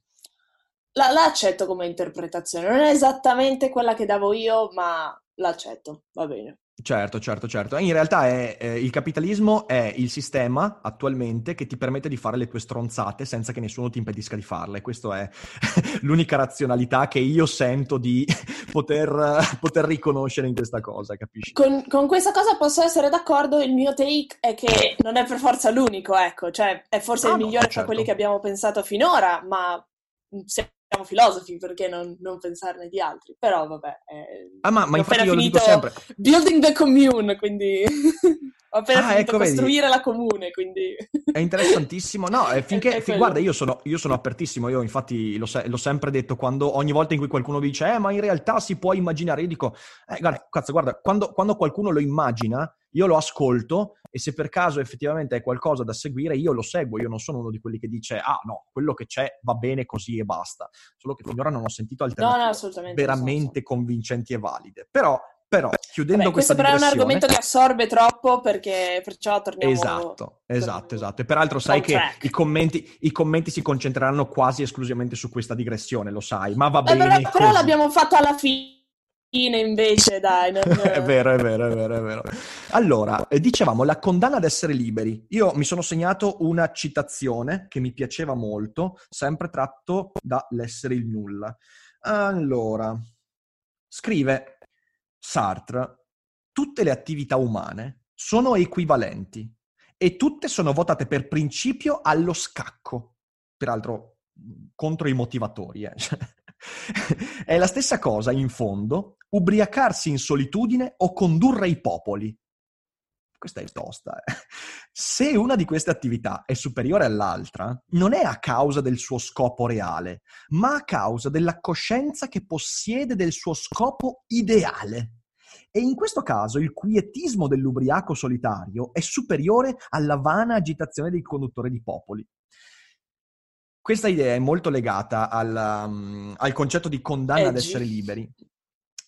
La, la, accetto come interpretazione, non è esattamente quella che davo io, ma l'accetto, va bene. Certo, certo, certo. In realtà è, eh, il capitalismo è il sistema attualmente che ti permette di fare le tue stronzate senza che nessuno ti impedisca di farle. Questa è (laughs) l'unica razionalità che io sento di (laughs) poter, poter riconoscere in questa cosa, capisci? Con, con, questa cosa posso essere d'accordo, il mio take è che non è per forza l'unico, ecco, cioè è forse ah, il migliore no, certo. tra quelli che abbiamo pensato finora, ma se siamo filosofi, perché non, non, pensarne di altri? Però vabbè. Eh, ah, ma, ma infatti io lo dico sempre. Building the commune, quindi (laughs) ho appena ah, finito ecco, costruire vedi. la comune, quindi... È interessantissimo. No, eh, (laughs) finché... Fin, guarda, io sono, io sono, apertissimo, io infatti l'ho, l'ho, sempre detto, quando ogni volta in cui qualcuno dice, eh, ma in realtà si può immaginare, io dico, eh, guarda, cazzo, guarda, quando, quando qualcuno lo immagina, io lo ascolto e se per caso effettivamente è qualcosa da seguire, io lo seguo. Io non sono uno di quelli che dice, ah no, quello che c'è va bene così e basta. Solo che finora non ho sentito alternative no, no, veramente convincenti e valide. Però però, chiudendo Vabbè, questo però è un argomento che assorbe troppo perché perciò torniamo... Esatto, esatto, esatto. E peraltro sai che i commenti, i commenti, si concentreranno quasi esclusivamente su questa digressione, lo sai, ma va Beh, bene Però, però l'abbiamo fatto alla fine invece, dai. Non... (laughs) è vero, è vero, è vero, è vero. Allora, eh, dicevamo la condanna ad essere liberi. Io mi sono segnato una citazione che mi piaceva molto, sempre tratto da L'essere il nulla. Allora, scrive Sartre, tutte le attività umane sono equivalenti e tutte sono votate per principio allo scacco. Peraltro, contro i motivatori. Eh. (laughs) È la stessa cosa, in fondo, ubriacarsi in solitudine o condurre i popoli. Questa è tosta. Eh. Se una di queste attività è superiore all'altra, non è a causa del suo scopo reale, ma a causa della coscienza che possiede del suo scopo ideale. E in questo caso il quietismo dell'ubriaco solitario è superiore alla vana agitazione del conduttore di popoli. Questa idea è molto legata al, um, al concetto di condanna edgy. ad essere liberi.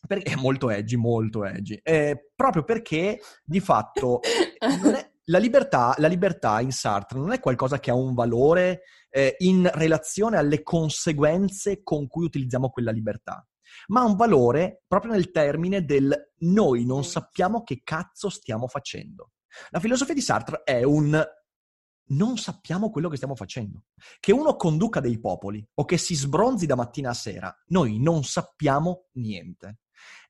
Perché è molto edgy, molto edgy. Eh, proprio perché di fatto è, (laughs) la, libertà, la, libertà, in Sartre non è qualcosa che ha un valore eh, in relazione alle conseguenze con cui utilizziamo quella libertà, ma ha un valore proprio nel termine del noi non sappiamo che cazzo stiamo facendo. La filosofia di Sartre è un non sappiamo quello che stiamo facendo. Che uno conduca dei popoli o che si sbronzi da mattina a sera, noi non sappiamo niente.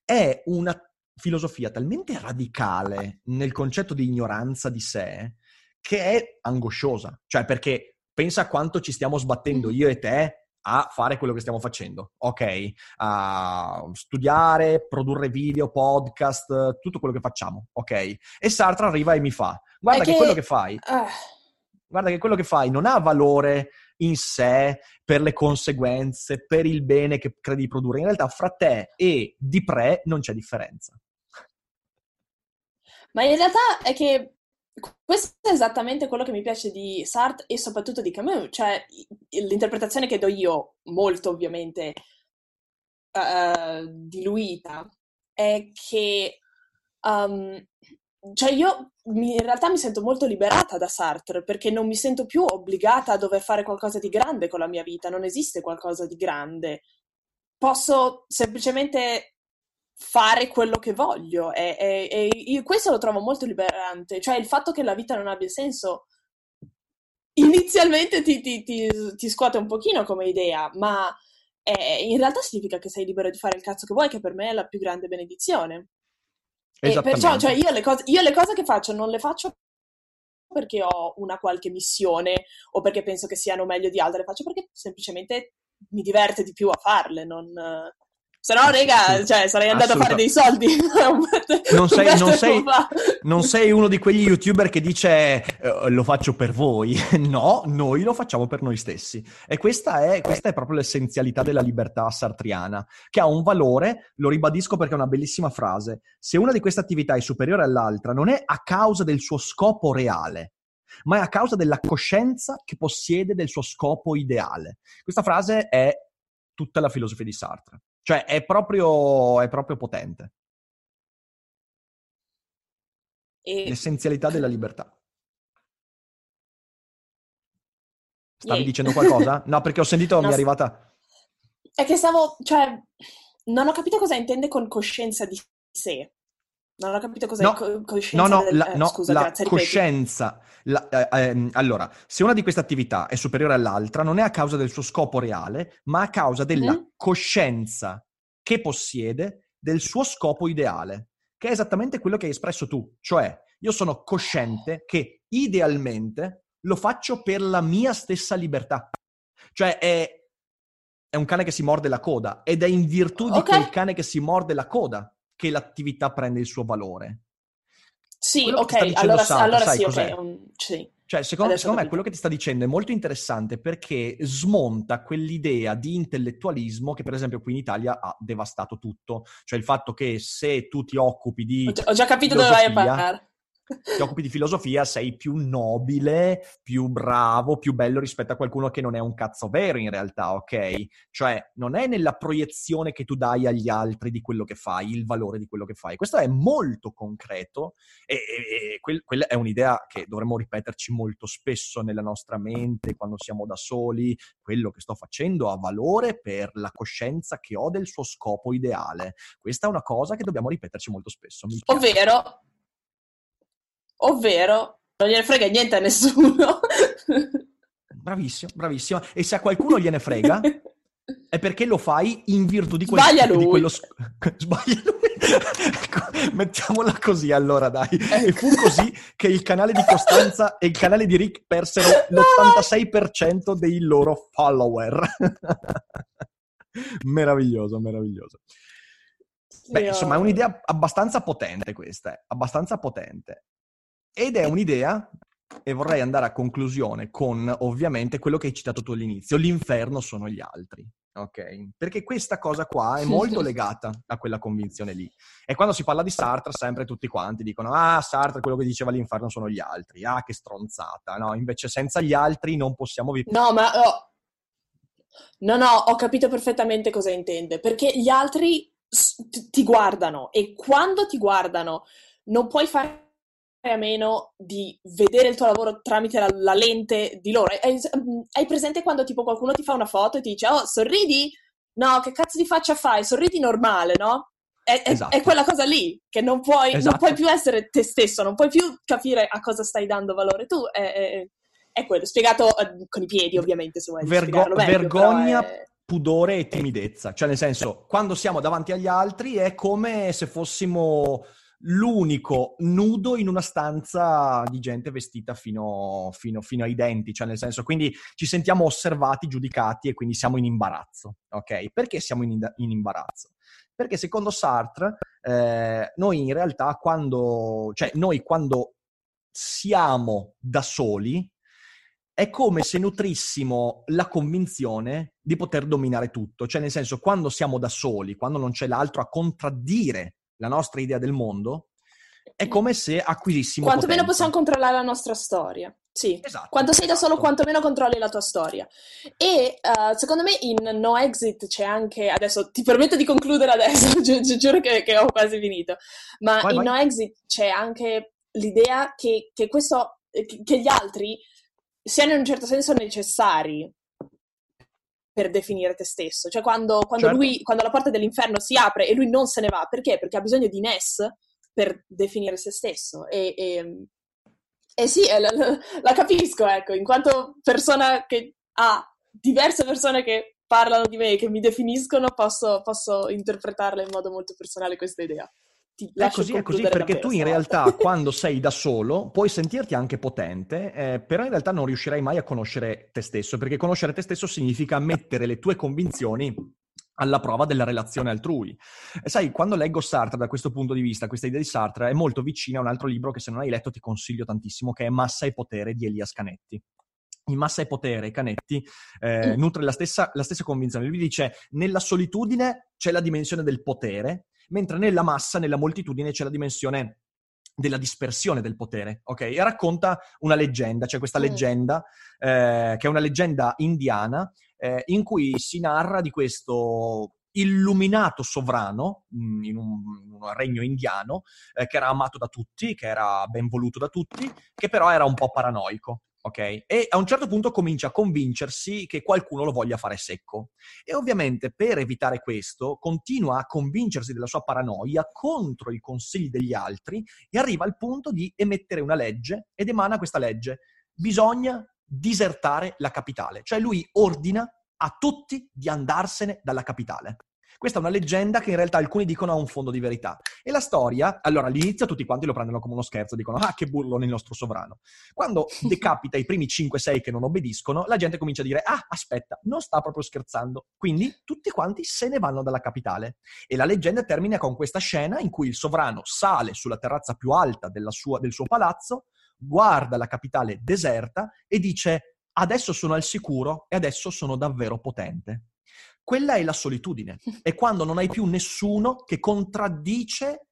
È una filosofia talmente radicale nel concetto di ignoranza di sé che è angosciosa. Cioè, perché pensa quanto ci stiamo sbattendo io e te a fare quello che stiamo facendo, ok? A studiare, produrre video, podcast, tutto quello che facciamo, ok? E Sartre arriva e mi fa, guarda che, che, quello che fai... Uh guarda che quello che fai non ha valore in sé per le conseguenze, per il bene che credi di produrre. In realtà fra te e di pre non c'è differenza. Ma in realtà è che questo è esattamente quello che mi piace di Sartre e soprattutto di Camus, cioè l'interpretazione che do io, molto ovviamente uh, diluita, è che um, cioè io mi, in realtà mi sento molto liberata da Sartre perché non mi sento più obbligata a dover fare qualcosa di grande con la mia vita, non esiste qualcosa di grande. Posso semplicemente fare quello che voglio e, e, e questo lo trovo molto liberante, cioè il fatto che la vita non abbia senso inizialmente ti, ti, ti, ti scuote un pochino come idea, ma eh, in realtà significa che sei libero di fare il cazzo che vuoi, che per me è la più grande benedizione. Perciò, cioè, io le, cose, io le cose che faccio non le faccio perché ho una qualche missione o perché penso che siano meglio di altre, le faccio perché semplicemente mi diverte di più a farle, non, se no, rega, cioè, sarei andato a fare dei soldi. (laughs) (laughs) non, sei, non, sei, non, sei, uno di quegli youtuber che dice eh, lo faccio per voi. (laughs) no, noi lo facciamo per noi stessi. E questa è, questa è proprio l'essenzialità della libertà sartriana, che ha un valore, lo ribadisco perché è una bellissima frase. Se una di queste attività è superiore all'altra, non è a causa del suo scopo reale, ma è a causa della coscienza che possiede del suo scopo ideale. Questa frase è tutta la filosofia di Sartre. Cioè, è proprio, è proprio potente. E... L'essenzialità della (laughs) libertà. Stavi Yay. dicendo qualcosa? (laughs) No, perché ho sentito, no, mi è arrivata... È che stavo, cioè, non ho capito cosa intende con coscienza di sé. Non ho capito cosa no, co- coscienza no, no, del... la, eh, no, scusa, la grazie, coscienza. La, eh, ehm, allora, se una di queste attività è superiore all'altra, non è a causa del suo scopo reale, ma a causa della mm? coscienza che possiede del suo scopo ideale, che è esattamente quello che hai espresso tu. Cioè, io sono cosciente che idealmente lo faccio per la mia stessa libertà. Cioè, è, è un cane che si morde la coda ed è in virtù okay. di quel cane che si morde la coda che l'attività prende il suo valore. Sì, quello ok, allora, Sara, allora sai sì, ok. Um, sì. Cioè, secondo, secondo me quello che ti sta dicendo è molto interessante perché smonta quell'idea di intellettualismo che per esempio qui in Italia ha devastato tutto. Cioè il fatto che se tu ti occupi di... Ho già, ho già capito dove vai a parlare. Ti occupi di filosofia sei più nobile, più bravo, più bello rispetto a qualcuno che non è un cazzo vero in realtà, ok? Cioè, non è nella proiezione che tu dai agli altri di quello che fai, il valore di quello che fai. Questo è molto concreto e, e, e quel, quella è un'idea che dovremmo ripeterci molto spesso nella nostra mente quando siamo da soli. Quello che sto facendo ha valore per la coscienza che ho del suo scopo ideale. Questa è una cosa che dobbiamo ripeterci molto spesso. Ovvero, ovvero, non gliene frega niente a nessuno. Bravissimo, bravissimo. E se a qualcuno gliene frega, è perché lo fai in virtù di, quel, Sbaglia lui. di quello... (laughs) Sbaglia lui. Ecco, (laughs) mettiamola così allora, dai. Ecco. E fu così che il canale di Costanza e il canale di Rick persero l'86% dei loro follower. (laughs) meraviglioso, meraviglioso. Beh, insomma, è un'idea abbastanza potente questa, eh, abbastanza potente. Ed è un'idea, e vorrei andare a conclusione con ovviamente quello che hai citato tu all'inizio, l'inferno sono gli altri. Ok? Perché questa cosa qua è molto legata a quella convinzione lì. E quando si parla di Sartre, sempre tutti quanti dicono: Ah, Sartre, quello che diceva l'inferno sono gli altri. Ah, che stronzata. No, invece senza gli altri non possiamo vivere. No, ma oh. no, no, ho capito perfettamente cosa intende. Perché gli altri ti guardano e quando ti guardano non puoi fare a meno di vedere il tuo lavoro tramite la, la lente di loro. Hai, hai, presente quando tipo qualcuno ti fa una foto e ti dice oh sorridi? No, che cazzo di faccia fai? Sorridi normale, no? È, esatto. è quella cosa lì che non puoi, esatto. non puoi, più essere te stesso, non puoi più capire a cosa stai dando valore tu. È, è, è quello, spiegato uh, con i piedi ovviamente se vuoi. Vergo- meglio, vergogna, pudore e timidezza. Cioè nel senso, quando siamo davanti agli altri è come se fossimo l'unico nudo in una stanza di gente vestita fino, fino, fino, ai denti, cioè nel senso, quindi ci sentiamo osservati, giudicati e quindi siamo in imbarazzo, ok? Perché siamo in, in imbarazzo? Perché secondo Sartre, eh, noi in realtà quando, cioè noi quando siamo da soli, è come se nutrissimo la convinzione di poter dominare tutto, cioè nel senso quando siamo da soli, quando non c'è l'altro a contraddire la nostra idea del mondo, è come se acquisissimo Quanto potenza. meno possiamo controllare la nostra storia. Sì, esatto, quando sei esatto. da solo, quanto meno controlli la tua storia. E uh, secondo me in No Exit c'è anche. Adesso ti permetto di concludere adesso, (laughs) gi- gi- giuro che, che, ho quasi finito. Ma vai, in vai. No Exit c'è anche l'idea che, che, questo, che gli altri siano in un certo senso necessari per definire te stesso. Cioè, quando, quando, certo. lui, quando la porta dell'inferno si apre e lui non se ne va, perché? Perché ha bisogno di Ness per definire se stesso. E, e, e sì, la, la, la, capisco, ecco, in quanto persona che ha diverse persone che parlano di me e che mi definiscono, posso, posso interpretarla in modo molto personale questa idea. È così, è così perché tu in realtà (laughs) quando sei da solo puoi sentirti anche potente, eh, però in realtà non riuscirai mai a conoscere te stesso, perché conoscere te stesso significa mettere le tue convinzioni alla prova della relazione altrui. E sai, quando leggo Sartre da questo punto di vista, questa idea di Sartre è molto vicina a un altro libro che se non hai letto ti consiglio tantissimo, che è Massa e potere di Elias Canetti. In Massa e potere, Canetti eh, mm. nutre la stessa, la stessa convinzione. Lui dice, nella solitudine c'è la dimensione del potere, mentre nella massa, nella moltitudine, c'è la dimensione della dispersione del potere, ok? E racconta una leggenda, c'è questa leggenda, eh, che è una leggenda indiana, eh, in cui si narra di questo illuminato sovrano mm, in un, in un regno indiano, eh, che era amato da tutti, che era ben voluto da tutti, che però era un po' paranoico ok? E a un certo punto comincia a convincersi che qualcuno lo voglia fare secco. E ovviamente per evitare questo continua a convincersi della sua paranoia contro i consigli degli altri e arriva al punto di emettere una legge ed emana questa legge. Bisogna disertare la capitale, cioè lui ordina a tutti di andarsene dalla capitale. Questa è una leggenda che in realtà alcuni dicono ha un fondo di verità. E la storia, allora all'inizio tutti quanti lo prendono come uno scherzo, dicono ah che burlo nel nostro sovrano. Quando (laughs) decapita i primi 5-6 che non obbediscono, la gente comincia a dire ah aspetta, non sta proprio scherzando. Quindi tutti quanti se ne vanno dalla capitale. E la leggenda termina con questa scena in cui il sovrano sale sulla terrazza più alta sua, del suo palazzo, guarda la capitale deserta e dice adesso sono al sicuro e adesso sono davvero potente. Quella è la solitudine, (laughs) è quando non hai più nessuno che contraddice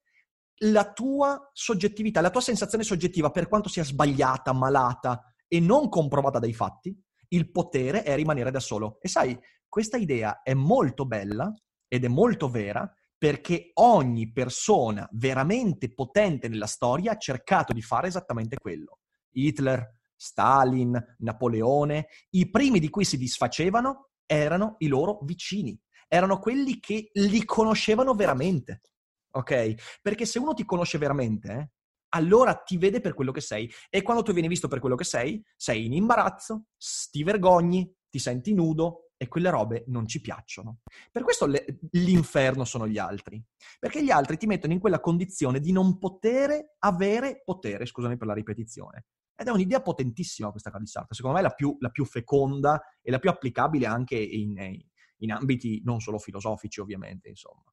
la tua soggettività, la tua sensazione soggettiva, per quanto sia sbagliata, malata e non comprovata dai fatti, il potere è rimanere da solo. E sai, questa idea è molto bella ed è molto vera perché ogni persona veramente potente nella storia ha cercato di fare esattamente quello. Hitler, Stalin, Napoleone, i primi di cui si disfacevano erano i loro vicini, erano quelli che li conoscevano veramente ok? Perché se uno ti conosce veramente, eh, allora ti vede per quello che sei. E quando tu vieni visto per quello che sei, sei in imbarazzo, ti vergogni, ti senti nudo e quelle robe non ci piacciono. Per questo le, l'inferno sono gli altri. Perché gli altri ti mettono in quella condizione di non poter avere potere, scusami per la ripetizione. Ed è un'idea potentissima questa Sartre. Secondo me è la più, la più feconda e la più applicabile anche in, in ambiti non solo filosofici, ovviamente, insomma.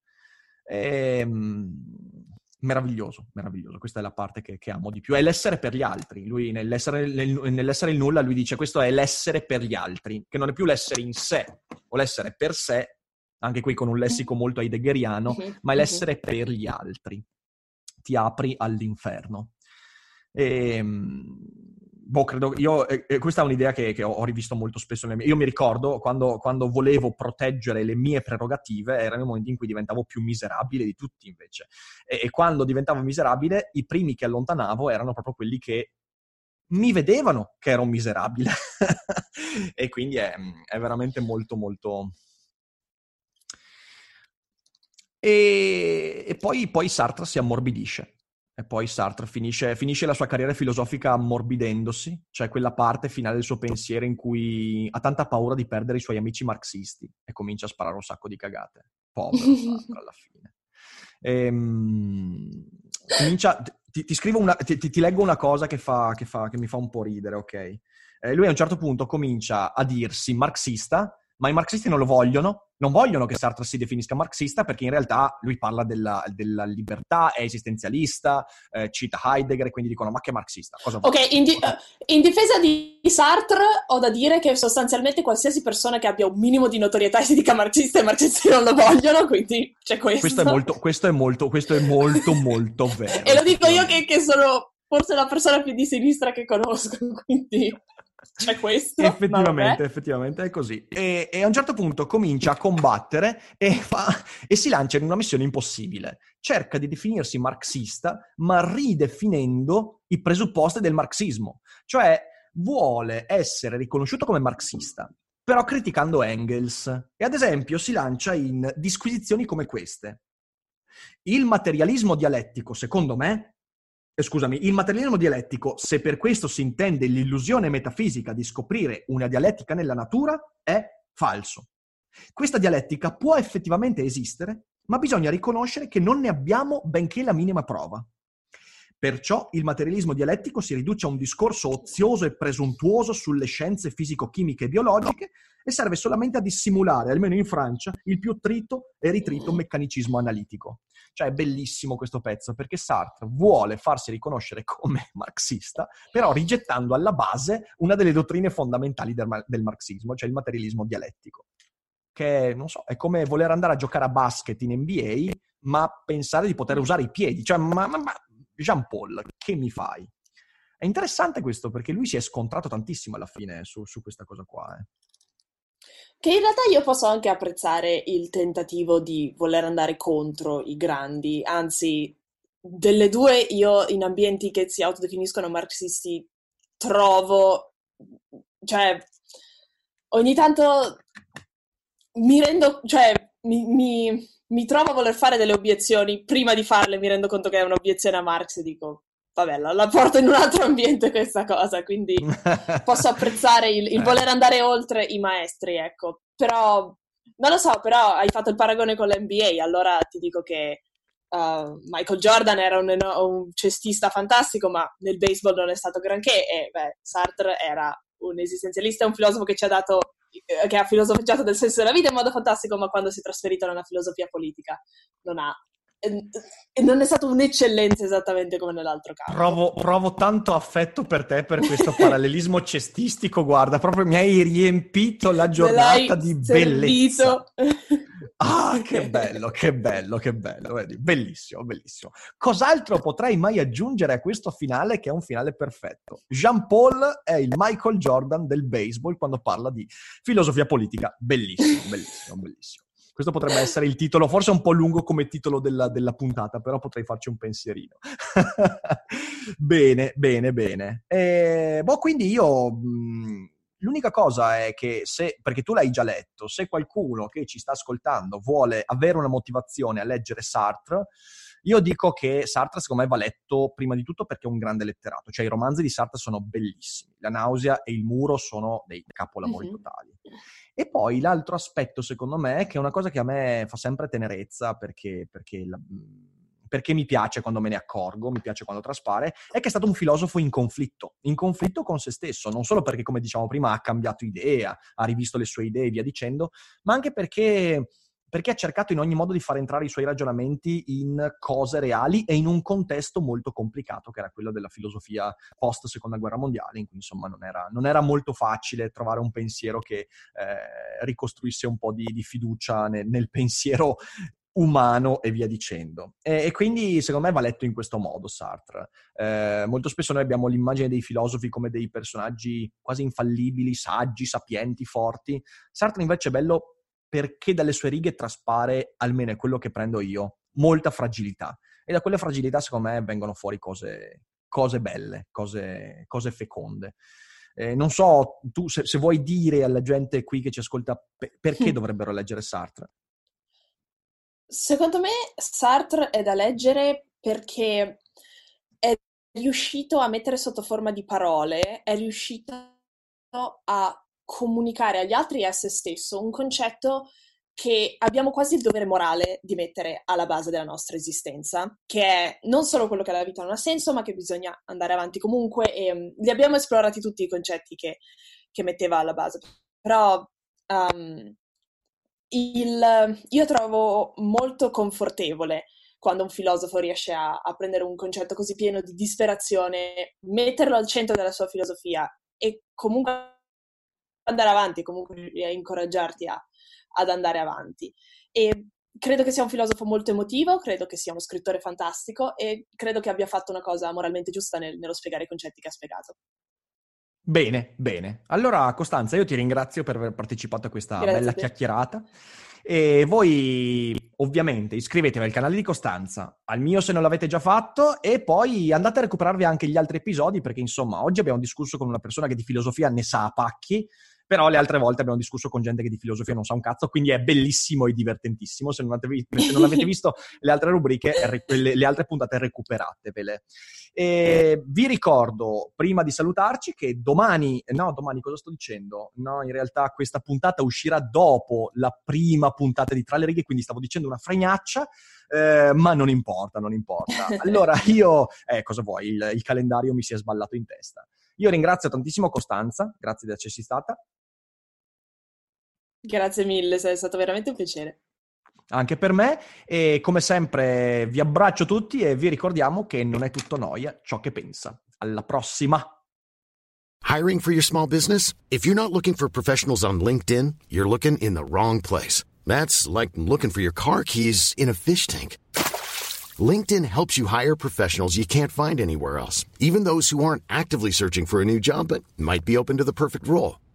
Ehm, meraviglioso, meraviglioso. Questa è la parte che, che, amo di più. È l'essere per gli altri. Lui nell'essere, nel, nell'essere il nulla, lui dice questo è l'essere per gli altri, che non è più l'essere in sé o l'essere per sé, anche qui con un lessico molto heideggeriano, mm-hmm. ma è l'essere per gli altri. Ti apri all'inferno. E, ehm, boh, credo, io, eh, questa è un'idea che, che, ho rivisto molto spesso. Nelle mie, io mi ricordo quando, quando, volevo proteggere le mie prerogative, erano i momenti in cui diventavo più miserabile di tutti invece. E, e quando diventavo miserabile, i primi che allontanavo erano proprio quelli che mi vedevano che ero miserabile. (laughs) e quindi è, è veramente molto, molto... E, poi, poi Sartre si ammorbidisce e poi Sartre finisce, finisce, la sua carriera filosofica ammorbidendosi, cioè quella parte finale del suo pensiero in cui ha tanta paura di perdere i suoi amici marxisti e comincia a sparare un sacco di cagate. Povero (laughs) Sartre alla fine. Ehm, comincia, ti, ti, una, ti, ti, leggo una cosa che, fa, che, fa, che, mi fa un po' ridere, ok? Eh, lui a un certo punto comincia a dirsi marxista ma i marxisti non lo vogliono, non vogliono che Sartre si definisca marxista perché in realtà lui parla della, della libertà, è esistenzialista, eh, cita Heidegger e quindi dicono ma che marxista? Cosa ok, in, di- eh, in, difesa di Sartre ho da dire che sostanzialmente qualsiasi persona che abbia un minimo di notorietà e si dica marxista e marxisti non lo vogliono, quindi c'è questo. Questo è molto, questo è molto, questo è molto, molto (laughs) vero. e lo dico io che, che sono forse la persona più di sinistra che conosco, (laughs) quindi... (laughs) C'è questo. Effettivamente, effettivamente è così. E, e, a un certo punto comincia a combattere e, fa, e si lancia in una missione impossibile. Cerca di definirsi marxista, ma ridefinendo i presupposti del marxismo. Cioè, vuole essere riconosciuto come marxista, però criticando Engels. E ad esempio si lancia in disquisizioni come queste. Il materialismo dialettico, secondo me, eh, scusami, il materialismo dialettico, se per questo si intende l'illusione metafisica di scoprire una dialettica nella natura, è falso. Questa dialettica può effettivamente esistere, ma bisogna riconoscere che non ne abbiamo benché la minima prova. Perciò il materialismo dialettico si riduce a un discorso ozioso e presuntuoso sulle scienze fisico-chimiche e biologiche e serve solamente a dissimulare, almeno in Francia, il più trito e ritrito meccanicismo analitico. Cioè è bellissimo questo pezzo perché Sartre vuole farsi riconoscere come (laughs) marxista, però rigettando alla base una delle dottrine fondamentali del, del marxismo, cioè il materialismo dialettico. Che, non so, è come voler andare a giocare a basket in NBA, ma pensare di poter usare i piedi. Cioè, ma, ma, ma Jean Paul, che mi fai? È interessante questo perché lui si è scontrato tantissimo alla fine su, su questa cosa qua. Eh. Che in realtà io posso anche apprezzare il tentativo di voler andare contro i grandi, anzi, delle due io in ambienti che si autodefiniscono marxisti trovo, cioè, ogni tanto mi rendo, cioè, mi, mi, mi trovo a voler fare delle obiezioni, prima di farle mi rendo conto che è un'obiezione a Marx e dico, vabbè, la, la porto in un altro ambiente questa cosa, quindi (laughs) posso apprezzare il, il, voler andare oltre i maestri, ecco. Però, non lo so, però hai fatto il paragone con l'NBA, allora ti dico che uh, Michael Jordan era un, un, cestista fantastico, ma nel baseball non è stato granché, e beh, Sartre era un esistenzialista, un filosofo che ci ha dato che ha filosofeggiato del senso della vita in modo fantastico, ma quando si è trasferito nella filosofia politica non ha e non è stato un'eccellenza esattamente come nell'altro caso. Provo, provo, tanto affetto per te per questo parallelismo cestistico, guarda, proprio mi hai riempito la giornata di servito. bellezza. Ah, (laughs) che bello, che bello, che bello, vedi? bellissimo, bellissimo. Cos'altro potrei mai aggiungere a questo finale che è un finale perfetto? Jean Paul è il Michael Jordan del baseball quando parla di filosofia politica, bellissimo, (laughs) bellissimo, bellissimo. Questo potrebbe essere il titolo, forse un po' lungo come titolo della, della puntata, però potrei farci un pensierino. (laughs) bene, bene, bene. E, boh, quindi io... Mh, L'unica cosa è che se, perché tu l'hai già letto, se qualcuno che ci sta ascoltando vuole avere una motivazione a leggere Sartre, io dico che Sartre secondo me va letto prima di tutto perché è un grande letterato, cioè i romanzi di Sartre sono bellissimi, La nausea e Il muro sono dei capolavori mm-hmm. totali. E poi l'altro aspetto secondo me, che è una cosa che a me fa sempre tenerezza perché, perché la, perché mi piace quando me ne accorgo, mi piace quando traspare, è che è stato un filosofo in conflitto, in conflitto con se stesso, non solo perché, come diciamo prima, ha cambiato idea, ha rivisto le sue idee e via dicendo, ma anche perché, perché ha cercato in ogni modo di far entrare i suoi ragionamenti in cose reali e in un contesto molto complicato, che era quello della filosofia post seconda guerra mondiale, in cui insomma non era, non era molto facile trovare un pensiero che eh, ricostruisse un po' di, di fiducia nel, nel pensiero umano e via dicendo. E, e, quindi secondo me va letto in questo modo Sartre. Eh, molto spesso noi abbiamo l'immagine dei filosofi come dei personaggi quasi infallibili, saggi, sapienti, forti. Sartre invece è bello perché dalle sue righe traspare, almeno è quello che prendo io, molta fragilità. E da quelle fragilità secondo me vengono fuori cose, cose belle, cose, cose feconde. Eh, non so, tu se, se, vuoi dire alla gente qui che ci ascolta pe- perché (laughs) dovrebbero leggere Sartre. Secondo me Sartre è da leggere perché è riuscito a mettere sotto forma di parole, è riuscito a comunicare agli altri e a se stesso un concetto che abbiamo quasi il dovere morale di mettere alla base della nostra esistenza, che è non solo quello che la vita non ha senso, ma che bisogna andare avanti comunque e um, li abbiamo esplorati tutti i concetti che, che metteva alla base. Però um, il, io trovo molto confortevole quando un filosofo riesce a, a, prendere un concetto così pieno di disperazione, metterlo al centro della sua filosofia e comunque andare avanti, comunque incoraggiarti a, ad andare avanti. E credo che sia un filosofo molto emotivo, credo che sia uno scrittore fantastico e credo che abbia fatto una cosa moralmente giusta nel, nello spiegare i concetti che ha spiegato. Bene, bene. Allora, Costanza, io ti ringrazio per aver partecipato a questa Grazie bella chiacchierata. E voi ovviamente iscrivetevi al canale di Costanza, al mio se non l'avete già fatto, e poi andate a recuperarvi anche gli altri episodi, perché insomma oggi abbiamo discusso con una persona che di filosofia ne sa a pacchi, però le altre volte abbiamo discusso con gente che di filosofia non sa un cazzo, quindi è bellissimo e divertentissimo. Se non avete, se non avete (laughs) visto le altre rubriche, le, le, altre puntate recuperatevele. E vi ricordo, prima di salutarci, che domani, no, domani cosa sto dicendo? No, in realtà questa puntata uscirà dopo la prima puntata di Tra le righe, quindi stavo dicendo una fregnaccia, eh, ma non importa, non importa. (laughs) Allora io, eh, cosa vuoi, il, il calendario mi si è sballato in testa. Io ringrazio tantissimo Costanza, grazie di esserci stata. Grazie mille, è stato veramente un piacere. Anche per me e come sempre vi abbraccio tutti e vi ricordiamo che non è tutto noia ciò che pensa. Alla prossima! Hiring for your small business? If you're not looking for professionals on LinkedIn, you're looking in the wrong place. That's like looking for your car keys in a fish tank. LinkedIn helps you hire professionals you can't find anywhere else, even those who aren't actively searching for a new job but might be open to the perfect role.